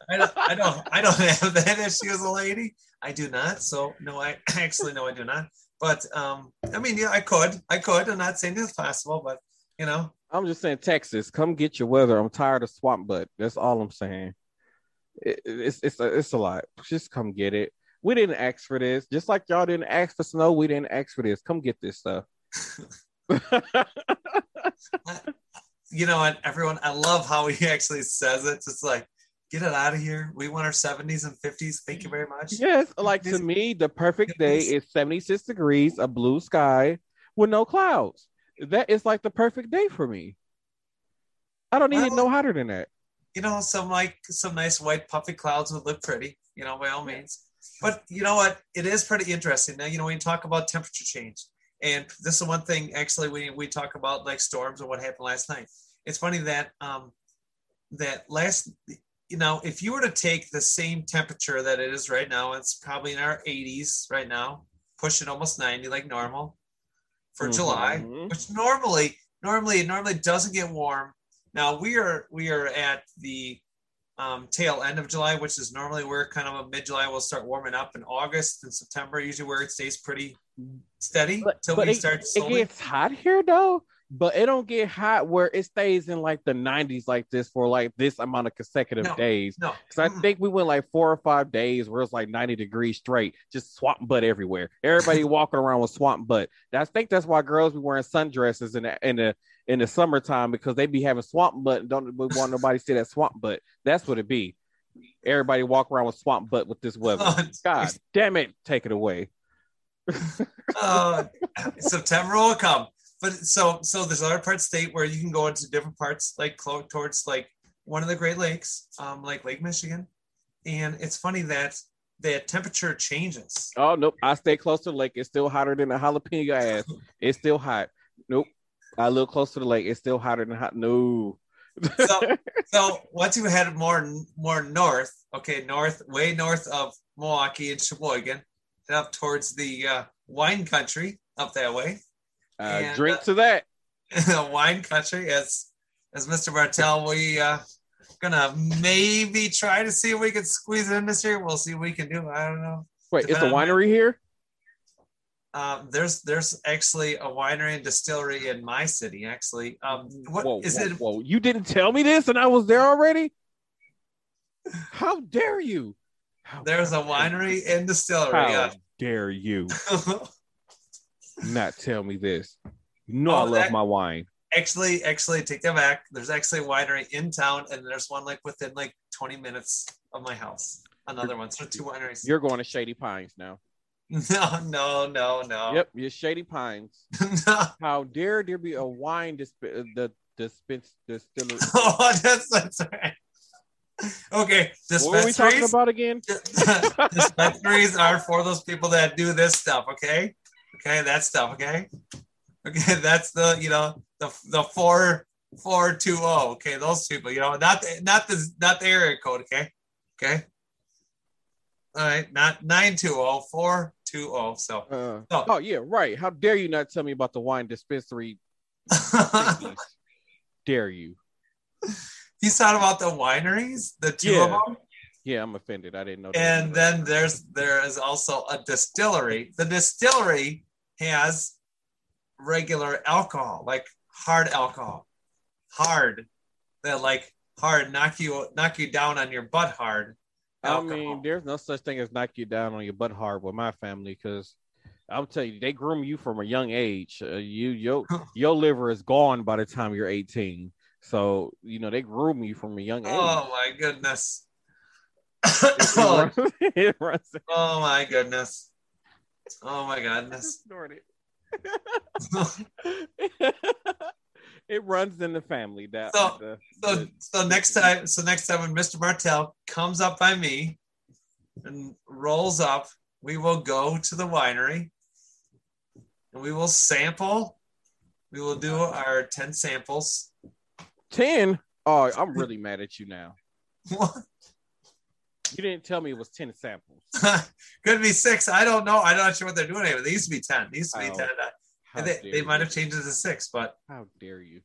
Speaker 1: I don't, I don't, I don't have that issue as a lady. I do not. So no, I actually no, I do not. But um, I mean, yeah, I could, I could. I'm not saying it's possible, but you know,
Speaker 2: I'm just saying, Texas, come get your weather. I'm tired of swamp butt. That's all I'm saying. It, it's it's a, it's a lot. Just come get it. We didn't ask for this. Just like y'all didn't ask for snow, we didn't ask for this. Come get this stuff.
Speaker 1: you know, and everyone, I love how he actually says it. It's like, get it out of here. We want our 70s and 50s. Thank you very much.
Speaker 2: Yes, like to me, the perfect day is 76 degrees, a blue sky with no clouds. That is like the perfect day for me. I don't need well, it no hotter than that.
Speaker 1: You know, some like some nice white puffy clouds would look pretty, you know, by all means. But you know what? It is pretty interesting. Now, you know, when you talk about temperature change, and this is one thing actually we, we talk about like storms and what happened last night. It's funny that um that last you know, if you were to take the same temperature that it is right now, it's probably in our 80s right now, pushing almost 90 like normal for mm-hmm. July, which normally normally normally doesn't get warm. Now we are we are at the um, tail end of July, which is normally where kind of a mid July will start warming up in August and September, usually where it stays pretty steady until we
Speaker 2: it. It gets hot here though but it don't get hot where it stays in like the 90s like this for like this amount of consecutive no, days.
Speaker 1: No,
Speaker 2: because I think we went like four or five days where it's like 90 degrees straight, just swamp butt everywhere. Everybody walking around with swamp butt. I think that's why girls be wearing sundresses in the in the in the summertime because they be having swamp butt and don't want nobody to see that swamp butt. That's what it be. Everybody walk around with swamp butt with this weather. Oh, God damn it, take it away.
Speaker 1: uh, September will come but so so there's other parts state where you can go into different parts like towards like one of the Great Lakes, um, like Lake Michigan, and it's funny that the temperature changes.
Speaker 2: Oh nope, I stay close to the lake. It's still hotter than a jalapeno ass. It's still hot. Nope, I look close to the lake. It's still hotter than hot. No.
Speaker 1: so, so once you head more more north, okay, north, way north of Milwaukee and Sheboygan, up towards the uh, wine country up that way.
Speaker 2: Uh, and, drink to that.
Speaker 1: The wine country, as as Mr. Martel, we uh gonna maybe try to see if we can squeeze it in this year. We'll see what we can do. I don't know.
Speaker 2: Wait, is the winery here?
Speaker 1: Um, there's there's actually a winery and distillery in my city. Actually, um, what whoa, is
Speaker 2: whoa,
Speaker 1: it?
Speaker 2: Whoa, you didn't tell me this, and I was there already. How dare you?
Speaker 1: How there's a winery and distillery.
Speaker 2: How yeah. dare you? not tell me this. You know oh, I love that, my wine.
Speaker 1: Actually, actually, take that back. There's actually a winery in town, and there's one like within like 20 minutes of my house. Another one. So two wineries.
Speaker 2: You're going to Shady Pines now.
Speaker 1: No, no, no, no.
Speaker 2: Yep, you're Shady Pines. no. How dare there be a wine disp- uh, the dispense distillery?
Speaker 1: Oh, that's that's right. Okay,
Speaker 2: dispensaries. What are we talking about again?
Speaker 1: dispensaries are for those people that do this stuff. Okay, Okay, that stuff. Okay, okay, that's the you know the the four four two zero. Oh, okay, those people. You know, not the, not the not the area code. Okay, okay. All right, not nine two zero four two zero. So, uh,
Speaker 2: so. oh yeah, right. How dare you not tell me about the wine dispensary? dare you?
Speaker 1: He's talking about the wineries, the two
Speaker 2: yeah.
Speaker 1: of them.
Speaker 2: Yeah, I'm offended. I didn't know.
Speaker 1: And then there's there is also a distillery. The distillery has regular alcohol, like hard alcohol, hard, that like hard knock you knock you down on your butt hard.
Speaker 2: Alcohol. I mean, there's no such thing as knock you down on your butt hard with my family because I'll tell you, they groom you from a young age. Uh, you your your liver is gone by the time you're 18. So you know they groom you from a young age.
Speaker 1: Oh my goodness. oh my goodness. Oh my goodness.
Speaker 2: it runs in the family. That
Speaker 1: so,
Speaker 2: the,
Speaker 1: so, the, so next time, so next time when Mr. Martell comes up by me and rolls up, we will go to the winery and we will sample. We will do our 10 samples.
Speaker 2: 10? Oh, I'm really mad at you now.
Speaker 1: What?
Speaker 2: You didn't tell me it was 10 samples.
Speaker 1: Could be six. I don't know. I'm not sure what they're doing here. They used to be 10. They used to be
Speaker 2: Oh,
Speaker 1: 10.
Speaker 2: How
Speaker 1: they they might have changed it to six, but
Speaker 2: How dare you?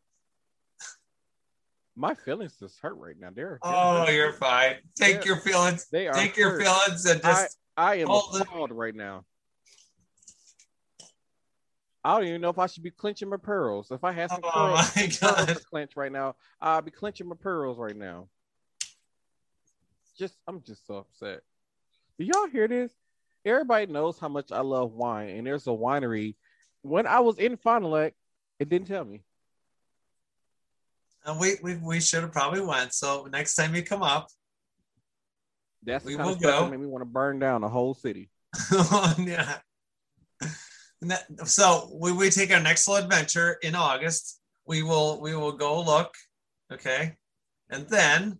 Speaker 2: My feelings just hurt right now. They're
Speaker 1: oh, you're fine. Take
Speaker 2: Yeah.
Speaker 1: your feelings.
Speaker 2: they are
Speaker 1: Take your
Speaker 2: hurt.
Speaker 1: feelings and just.
Speaker 2: I am
Speaker 1: hold it.
Speaker 2: appalled right now. I don't even know if I should be clenching my pearls. If I had some
Speaker 1: Oh
Speaker 2: pearls,
Speaker 1: my
Speaker 2: pearls clench right now, I'd be clenching my pearls right now. Just, I'm just so upset. Do y'all hear this? Everybody knows how much I love wine, and there's a winery. When I was in Fond du Lac, it didn't tell me.
Speaker 1: And we, we we should have probably went. So next time you come up,
Speaker 2: That's
Speaker 1: We will go.
Speaker 2: that made me want to burn down the whole city.
Speaker 1: yeah. That- So we, we take our next little adventure in August. We will we will go look, okay, and then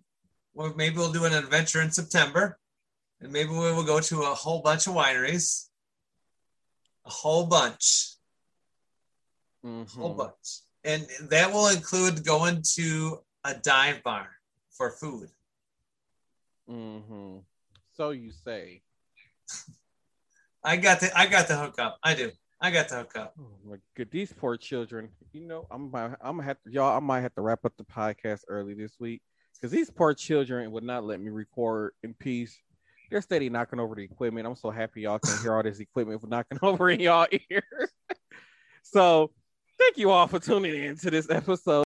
Speaker 1: well, maybe we'll do an adventure in September, and maybe we will go to a whole bunch of wineries, a whole bunch, a whole bunch, and that will include going to a dive bar for food.
Speaker 2: Mhm. So you say.
Speaker 1: I got the I got the hookup. I do. I got the hookup.
Speaker 2: Oh my god, these poor children. You know, I'm I'm gonna have to y'all. I might have to wrap up the podcast early this week because these poor children would not let me record in peace. They're steady knocking over the equipment. I'm so happy y'all can hear all this equipment for knocking over in y'all ears. so, thank you all for tuning in to this episode.